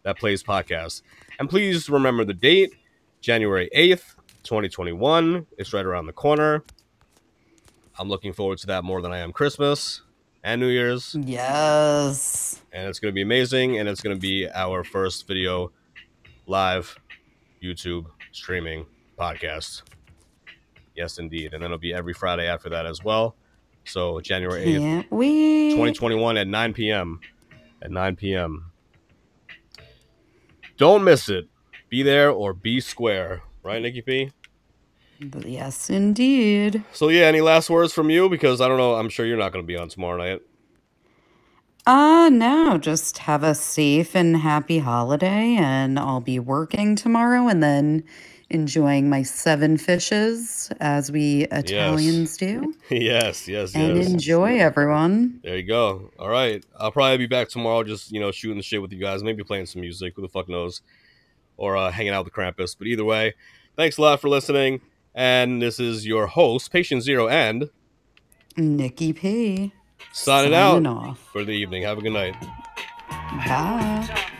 that plays podcasts. And please remember the date, January eighth, twenty twenty one. It's right around the corner. I'm looking forward to that more than I am Christmas and New Year's. Yes. and it's going to be amazing and it's going to be our first video live youtube streaming podcast. Yes indeed and then it'll be every friday after that as well. So january 8th 2021 at 9 p.m at 9 p.m don't miss it. Be there or be square. Right nikki p Yes, indeed. so yeah any last words from you because i don't know i'm sure you're not going to be on tomorrow night Uh, no, just have a safe and happy holiday, and I'll be working tomorrow and then enjoying my seven fishes as we Italians do. (laughs) yes yes And yes enjoy, everyone. There you go. All right. I'll probably be back tomorrow just, you know, shooting the shit with you guys. Maybe playing some music. Who the fuck knows? Or uh, hanging out with Krampus. But either way, thanks a lot for listening. And this is your host, Patient Zero, and Nikki P. signing, Signing out off. for the evening. Have a good night. Bye.